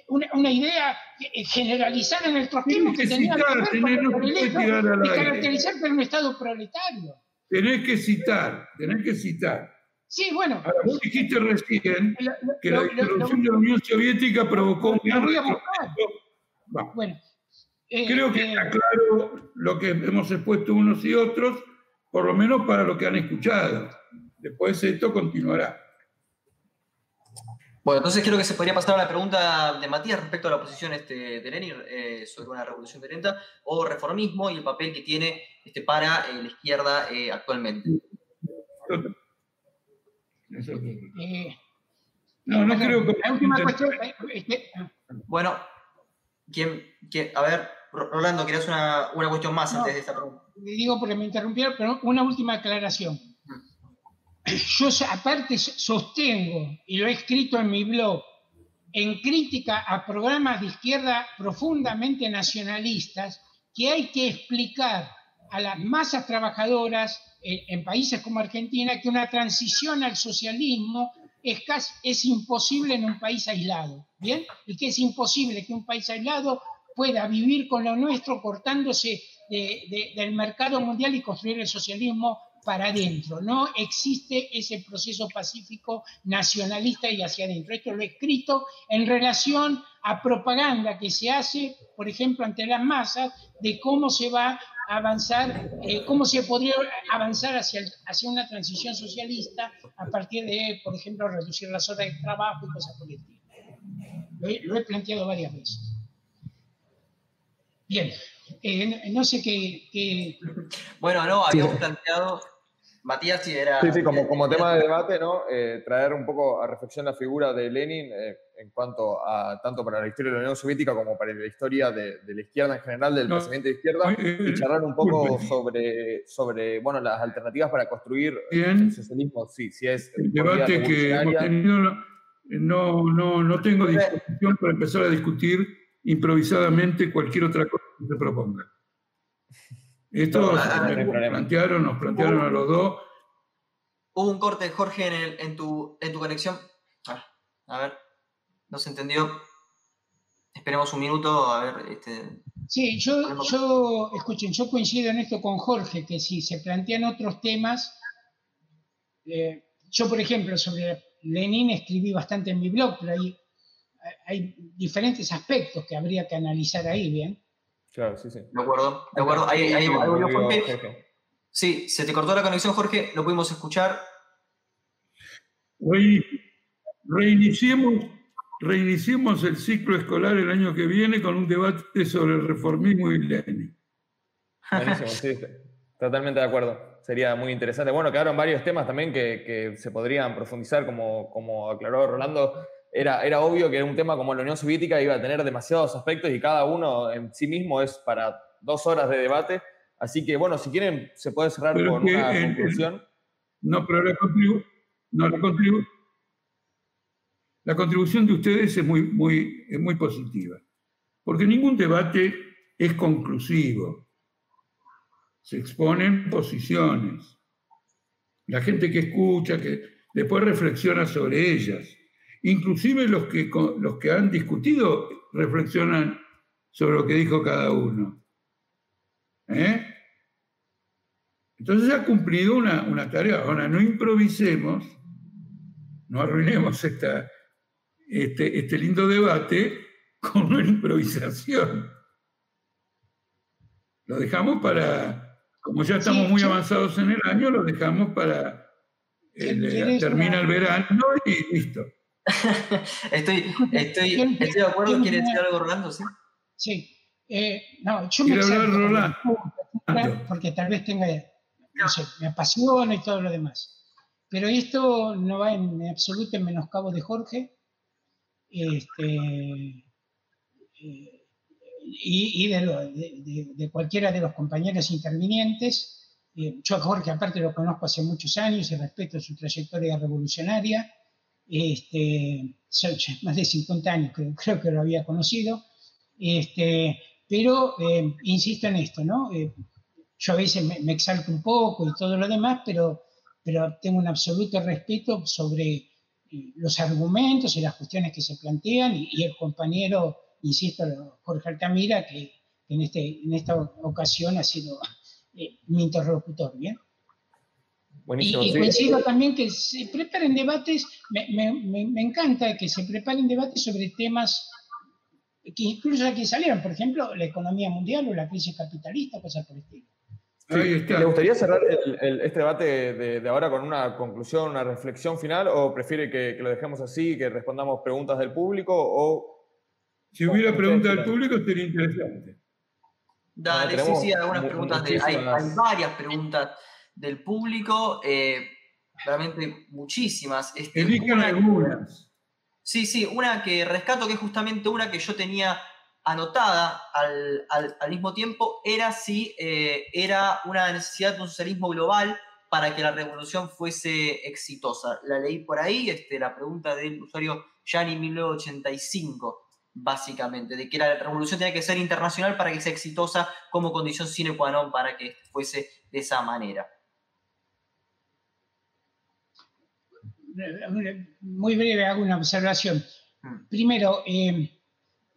una, una idea eh, generalizada en el trotskismo que tenía que ver con el de caracterizar que era un Estado proletario. Tenés que citar, tenés que citar. Sí, bueno, Ahora, vos dijiste recién lo- lo- que la disolución de la Unión Soviética provocó un gran bueno. eh, Creo que eh, está claro lo que hemos expuesto unos y otros, por lo menos para lo que han escuchado. Después esto continuará. Bueno, entonces creo que se podría pasar a la pregunta de Matías respecto a la posición este, de Lenin eh, sobre una revolución violenta o reformismo y el papel que tiene este, para eh, la izquierda eh, actualmente. No, no creo que... La última cuestión. este, ah, Bueno, ¿quién, quién- a ver, Ro- Rolando, ¿querías una, una cuestión más No. antes de esta pregunta? digo porque me interrumpieron, pero una última aclaración. (coughs) Yo aparte so- sostengo, y lo he escrito en mi blog, en crítica a programas de izquierda profundamente nacionalistas, que hay que explicar a las masas trabajadoras en países como Argentina que una transición al socialismo es, casi- es imposible en un país aislado, ¿bien? Y que es imposible que un país aislado pueda vivir con lo nuestro cortándose del mercado mundial y construir el socialismo para adentro. No existe ese proceso pacífico nacionalista y hacia adentro. Esto lo he escrito en relación a propaganda que se hace, por ejemplo, ante las masas, de cómo se va a avanzar, eh, cómo se podría avanzar hacia, hacia una transición socialista a partir de, por ejemplo, reducir las horas de trabajo y cosas por el estilo. Lo he, planteado varias veces. Bien, eh, no sé qué, Bueno, no, habíamos planteado Matías sí era... Sí, sí, como, como tema de debate, ¿no? Eh, traer un poco a reflexión la figura de Lenin eh, en cuanto a, tanto para la historia de la Unión Soviética como para la historia de, la izquierda en general, del pensamiento de izquierda, y charlar un poco sobre, sobre bueno, las alternativas para construir el socialismo. Sí, sí es... El debate que hemos tenido, no, no, no tengo disposición para empezar a discutir improvisadamente cualquier otra cosa que se proponga. Esto nos plantearon, nos plantearon a los dos. Hubo un corte, Jorge, en, tu, en tu conexión. A ver, no se entendió. Esperemos un minuto, a ver. Este... Sí, yo, yo, escuchen, yo coincido en esto con Jorge, que si se plantean otros temas, eh, yo, por ejemplo, sobre Lenin escribí bastante en mi blog, pero hay, hay diferentes aspectos que habría que analizar ahí, ¿bien? Claro, sí, sí. De acuerdo, de acuerdo. Ahí, ahí, Jorge. Sí, se te cortó la conexión, Jorge, lo pudimos escuchar. Hoy reiniciemos, reiniciemos el ciclo escolar el año que viene con un debate sobre el reformismo y Lenin. Buenísimo, sí, totalmente de acuerdo. Sería muy interesante. Bueno, quedaron varios temas también que, que se podrían profundizar, como, como aclaró Rolando era, obvio que un tema como la Unión Soviética iba a tener demasiados aspectos y cada uno en sí mismo es para dos horas de debate. Así que, bueno, si quieren, se puede cerrar con una conclusión. no, pero la, la contribución de ustedes es muy, muy, es muy positiva. Porque ningún debate es conclusivo. Se exponen posiciones. La gente que escucha, que después reflexiona sobre ellas. Inclusive los que, los que han discutido reflexionan sobre lo que dijo cada uno. ¿Eh? Entonces ha cumplido una, tarea. Ahora, no improvisemos, no arruinemos esta, este, este lindo debate con una improvisación. Lo dejamos para, como ya estamos muy avanzados en el año, lo dejamos para, el, termina el verano y listo. (laughs) estoy, estoy, (laughs) estoy de acuerdo. ¿Quiere decir algo, Rolando? Sí. Sí. Eh, no, yo me hablar, Rolando? Porque tal vez tenga, no sé, me apasiona y todo lo demás. Pero esto no va en absoluto en menoscabo de Jorge este, eh, y, de, de, cualquiera de los compañeros intervinientes. Eh, yo a Jorge aparte lo conozco hace muchos años y respeto su trayectoria revolucionaria este, más de 50 años (laughs) creo, que lo había conocido, este, pero eh, insisto en esto, ¿no? Eh, yo a veces me, exalto un poco y todo lo demás, pero, pero tengo un absoluto respeto sobre eh, los argumentos y las cuestiones que se plantean y, el compañero, insisto, Jorge Altamira, que, en, este, en esta ocasión ha sido mi interlocutor, ¿bien? Y, coincido también que se preparen debates, me, encanta que se preparen debates sobre temas que incluso aquí salieron, por ejemplo, la economía mundial o la crisis capitalista, cosas por el estilo. ¿Le gustaría cerrar este debate de, ahora con una conclusión, una reflexión final, o prefiere que, lo dejemos así, que respondamos preguntas del público? O, si hubiera preguntas del público sería interesante. Dale, sí, sí, algunas preguntas. De, hay, hay, varias preguntas del público, eh, realmente muchísimas. Este, algunas. Sí, sí, una que rescato, que es justamente una que yo tenía anotada al, mismo tiempo, era si eh, era una necesidad de un socialismo global para que la revolución fuese exitosa. La leí por ahí, este, la pregunta del usuario Gianni 1985 básicamente, de que la revolución tenía que ser internacional para que sea exitosa como condición sine qua non para que fuese de esa manera. Muy breve hago una observación. Mm. Primero, eh,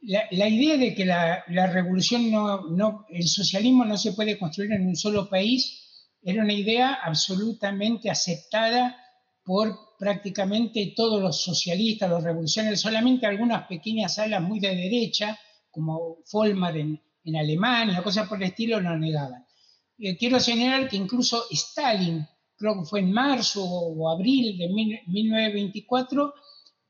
la, idea de que la, revolución no, no, el socialismo no se puede construir en un solo país era una idea absolutamente aceptada por prácticamente todos los socialistas, los revolucionarios, solamente algunas pequeñas alas muy de derecha, como Folmar en, en Alemania, cosas por el estilo, lo negaban. Eh, quiero señalar que incluso Stalin, creo que fue en marzo o abril de 1924,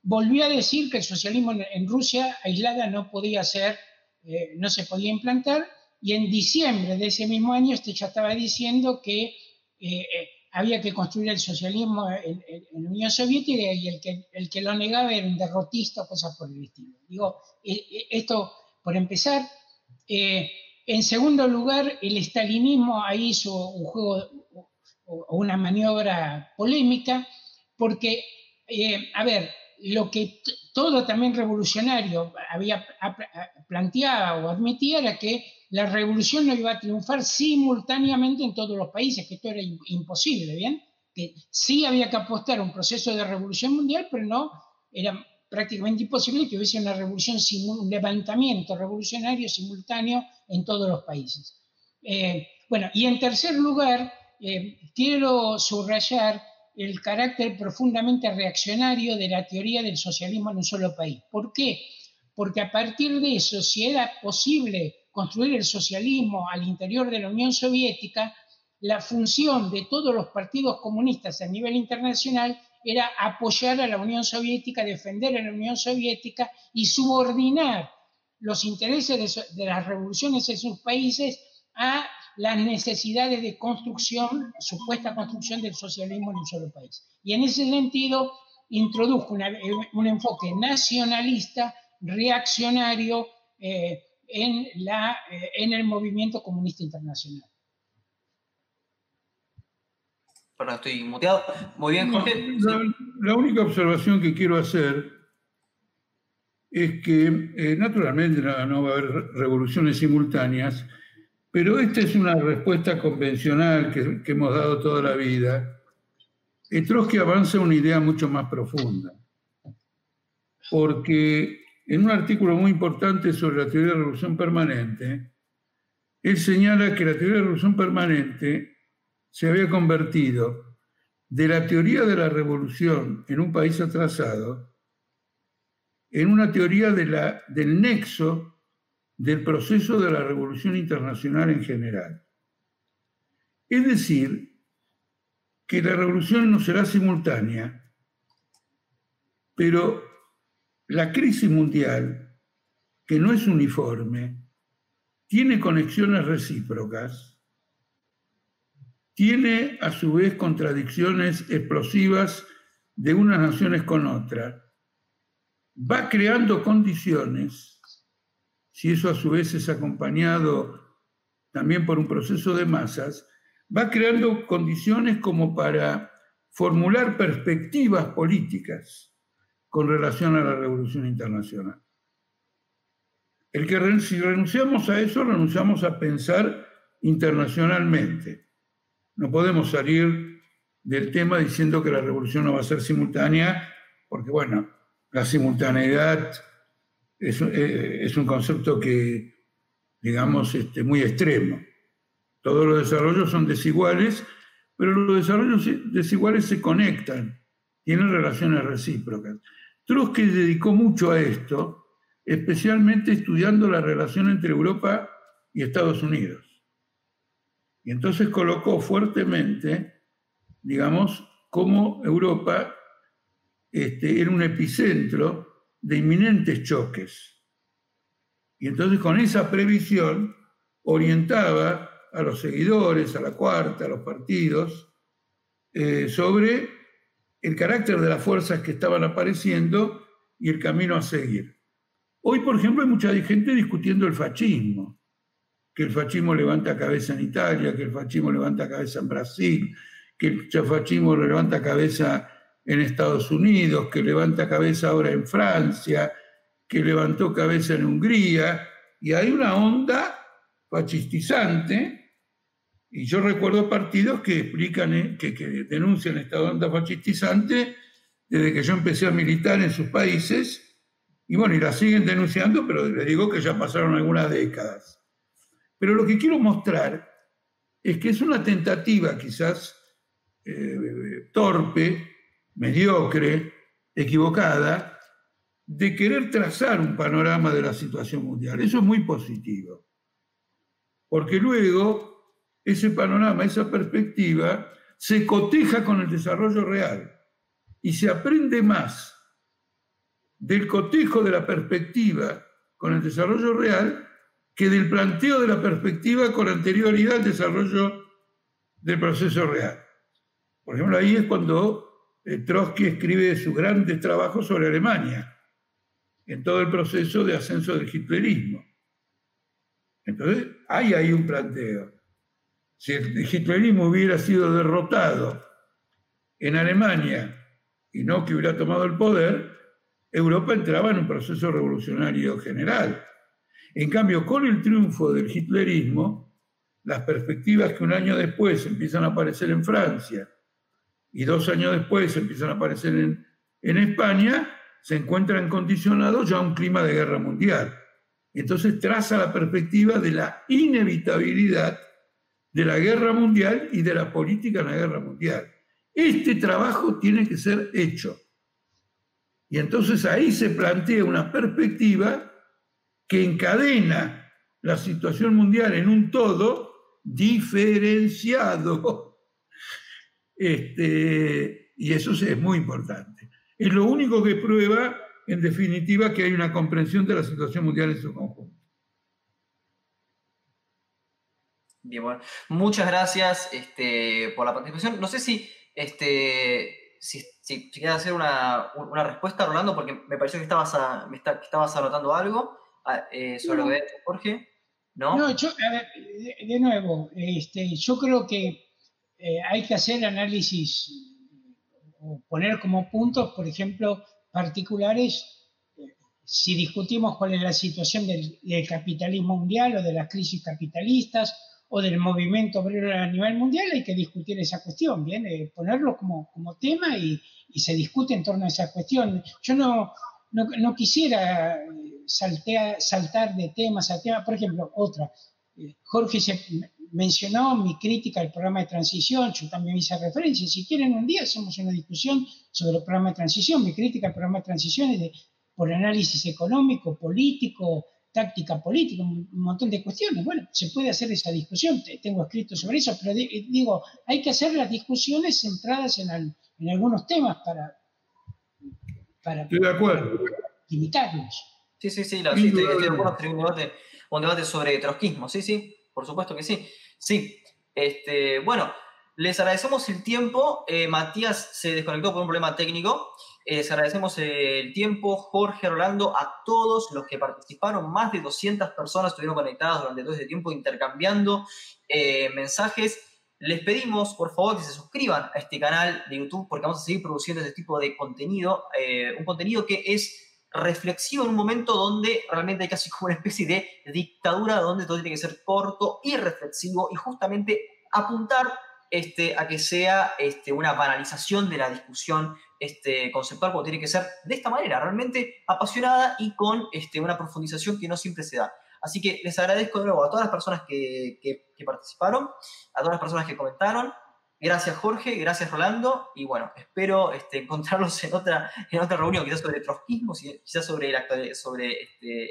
volvió a decir que el socialismo en Rusia aislada no podía ser, eh, no se podía implantar, y en diciembre de ese mismo año este ya estaba diciendo que eh, había que construir el socialismo en, la Unión Soviética y el que, el que lo negaba era un derrotista o cosas por el estilo. Digo, esto por empezar. En segundo lugar, el estalinismo ahí hizo un juego o una maniobra polémica, porque, eh, a ver, lo que todo también revolucionario había planteado o admitía era que la revolución no iba a triunfar simultáneamente en todos los países, que esto era imposible, ¿bien? Que sí había que apostar a un proceso de revolución mundial, pero no era prácticamente imposible que hubiese una revolución, un levantamiento revolucionario simultáneo en todos los países. Eh, bueno, y en tercer lugar, eh, quiero subrayar el carácter profundamente reaccionario de la teoría del socialismo en un solo país. ¿Por qué? Porque a partir de eso, si era posible construir el socialismo al interior de la Unión Soviética, la función de todos los partidos comunistas a nivel internacional era apoyar a la Unión Soviética, defender a la Unión Soviética y subordinar los intereses de, las revoluciones en sus países a las necesidades de construcción, supuesta construcción del socialismo en un solo país. Y en ese sentido introdujo un enfoque nacionalista, reaccionario eh, en, la, eh, en el movimiento comunista internacional. Perdón, estoy muteado. Muy bien, Jorge. La, única observación que quiero hacer es que, eh, naturalmente, no, va a haber revoluciones simultáneas, pero esta es una respuesta convencional que, hemos dado toda la vida. Y Trotsky avanza una idea mucho más profunda, porque en un artículo muy importante sobre la teoría de la revolución permanente, él señala que la teoría de la revolución permanente se había convertido de la teoría de la revolución en un país atrasado en una teoría del nexo del proceso de la revolución internacional en general. Es decir, que la revolución no será simultánea, pero la crisis mundial, que no es uniforme, tiene conexiones recíprocas tiene a su vez contradicciones explosivas de unas naciones con otras, va creando condiciones, si eso a su vez es acompañado también por un proceso de masas, va creando condiciones como para formular perspectivas políticas con relación a la revolución internacional. El que si renunciamos a eso, renunciamos a pensar internacionalmente. No podemos salir del tema diciendo que la revolución no va a ser simultánea, porque bueno, la simultaneidad es, eh, un concepto que, digamos, este, muy extremo. Todos los desarrollos son desiguales, pero los desarrollos desiguales se conectan, tienen relaciones recíprocas. Trotsky dedicó mucho a esto, especialmente estudiando la relación entre Europa y Estados Unidos. Y entonces colocó fuertemente, digamos, como Europa este, era un epicentro de inminentes choques. Y entonces con esa previsión orientaba a los seguidores, a la cuarta, a los partidos, eh, sobre el carácter de las fuerzas que estaban apareciendo y el camino a seguir. Hoy, por ejemplo, hay mucha gente discutiendo el fascismo que el fascismo levanta cabeza en Italia, que el fascismo levanta cabeza en Brasil, que el fascismo levanta cabeza en Estados Unidos, que levanta cabeza ahora en Francia, que levantó cabeza en Hungría, y hay una onda fascistizante, y yo recuerdo partidos que explican, eh, que, que denuncian esta onda fascistizante desde que yo empecé a militar en sus países, Y bueno, y la siguen denunciando, pero les digo que ya pasaron algunas décadas. Pero lo que quiero mostrar es que es una tentativa quizás eh, torpe, mediocre, equivocada, de querer trazar un panorama de la situación mundial. Eso es muy positivo. Porque luego ese panorama, esa perspectiva, se coteja con el desarrollo real y se aprende más del cotejo de la perspectiva con el desarrollo real que del planteo de la perspectiva con anterioridad al desarrollo del proceso real. Por ejemplo, ahí es cuando Trotsky escribe sus grandes trabajos sobre Alemania, en todo el proceso de ascenso del hitlerismo. Entonces, hay ahí un planteo. Si el hitlerismo hubiera sido derrotado en Alemania y no que hubiera tomado el poder, Europa entraba en un proceso revolucionario general. En cambio, con el triunfo del hitlerismo, las perspectivas que un año después empiezan a aparecer en Francia y dos años después empiezan a aparecer en, España, se encuentran condicionados ya a un clima de guerra mundial. Entonces traza la perspectiva de la inevitabilidad de la guerra mundial y de la política en la guerra mundial. Este trabajo tiene que ser hecho. Y entonces ahí se plantea una perspectiva que encadena la situación mundial en un todo diferenciado. Este, y eso es muy importante. Es lo único que prueba, en definitiva, que hay una comprensión de la situación mundial en su conjunto. Bien, bueno. Muchas gracias este, por la participación. No sé si este, si, si, quieres hacer una, una, respuesta, Rolando, porque me pareció que estabas, me está, que estabas anotando algo eh, sobre lo que Jorge. No, no yo, a ver, de, nuevo, este, yo creo que eh, hay que hacer análisis o poner como puntos, por ejemplo, particulares, eh, si discutimos cuál es la situación del, del capitalismo mundial o de las crisis capitalistas, o del movimiento obrero a nivel mundial, hay que discutir esa cuestión, ¿bien? Eh, ponerlo como, como tema y, y, se discute en torno a esa cuestión. Yo no, no, no quisiera eh, saltar de temas a temas, por ejemplo, otra. Eh, Jorge se mencionó mi crítica al programa de transición, yo también hice referencia. Si quieren, un día hacemos una discusión sobre el programa de transición. Mi crítica al programa de transición es de, por análisis económico, político, táctica política, un montón de cuestiones. Bueno, se puede hacer esa discusión, tengo escrito sobre eso, pero digo, hay que hacer las discusiones centradas en, en algunos temas para, para, estoy de acuerdo. limitarlos. Sí, sí, sí, sí, estoy, de acuerdo, un debate, un debate sobre trotskismo, sí, sí, por supuesto que sí. Sí, este, bueno, les agradecemos el tiempo. Eh, Matías se desconectó por un problema técnico. Eh, les agradecemos el tiempo, Jorge, Rolando, a todos los que participaron. Más de 200 personas estuvieron conectadas durante todo este tiempo intercambiando eh, mensajes. Les pedimos, por favor, que se suscriban a este canal de YouTube porque vamos a seguir produciendo este tipo de contenido. Un contenido que es reflexivo en un momento donde realmente hay casi como una especie de dictadura donde todo tiene que ser corto y reflexivo y justamente apuntar este, a que sea este, una banalización de la discusión este, conceptual, como tiene que ser de esta manera, realmente apasionada y con este, una profundización que no siempre se da. Así que les agradezco de nuevo a todas las personas que, participaron, a todas las personas que comentaron. Gracias Jorge, gracias Rolando, y bueno, espero este, encontrarlos en otra, en otra reunión, quizás sobre trotskismo, quizás sobre, el, sobre este,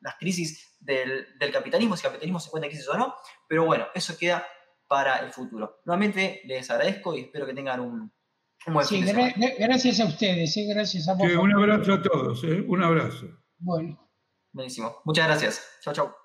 las crisis del, del, capitalismo, si el capitalismo se encuentra en crisis o no, pero bueno, eso queda para el futuro. Nuevamente les agradezco y espero que tengan un, sí, gracias a ustedes, ¿eh? gracias a vos. un abrazo a todos, ¿eh? un abrazo. Bueno. Buenísimo. Muchas gracias. Chao, chao.